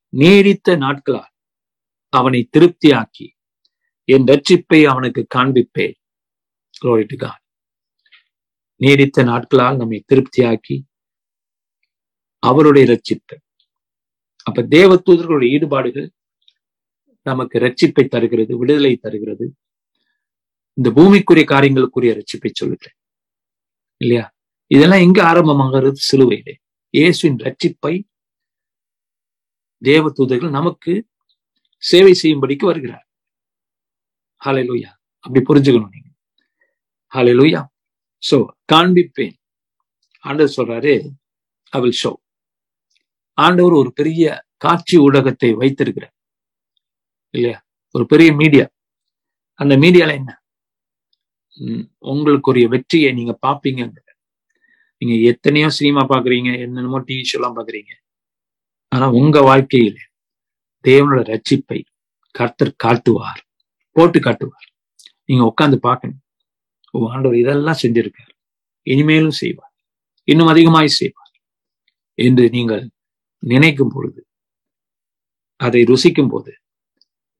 நீடித்த நாட்களால் அவனை திருப்தியாக்கி என் ரட்சிப்பை அவனுக்கு காண்பிப்பேன். நீடித்த நாட்களால் நம்மை திருப்தியாக்கி அவருடைய ரட்சிப்பு. அப்ப தேவ தூதர்களுடைய ஈடுபாடுகள் நமக்கு ரட்சிப்பை தருகிறது விடுதலை தருகிறது. இந்த பூமிக்குரிய காரியங்களுக்குரிய ரட்சிப்பை சொல்லுகிறேன். இல்லையா? இதெல்லாம் எங்க ஆரம்பமாகிறது? சிலுவையிலே. இயேசுவின் ரட்சிப்பை தேவ தூதர்கள் நமக்கு சேவை செய்யும்படிக்கு வருகிறார். ஹாலே லூயா அப்படி புரிஞ்சுக்கணும் நீங்க. ஹாலே லூயா சோ காண்பிப்பேன். ஆண்டவர் சொல்றாரு ஐ வில் ஷோ ஆண்டவர் ஒரு பெரிய காட்சி ஊடகத்தை வைத்திருக்கிறார். இல்லையா? ஒரு பெரிய மீடியா அந்த மீடியால என்ன? உங்களுக்குரிய வெற்றியை நீங்க பாப்பீங்க. நீங்க எத்தனையோ சினிமா பாக்குறீங்க என்னென்னமோ டிவி ஷோலாம் பாக்குறீங்க. ஆனா உங்க வாழ்க்கையில தேவனோட ரட்சிப்பை கர்த்தர் காட்டுவார் போட்டு காட்டுவார். நீங்க உட்காந்து பார்க்கணும். ஆண்டவர் இதெல்லாம் செஞ்சிருக்கார். இனிமேலும் செய்வார். இன்னும் அதிகமாய் செய்வார். என்று நீங்கள் நினைக்கும் பொழுது அதை ருசிக்கும் போது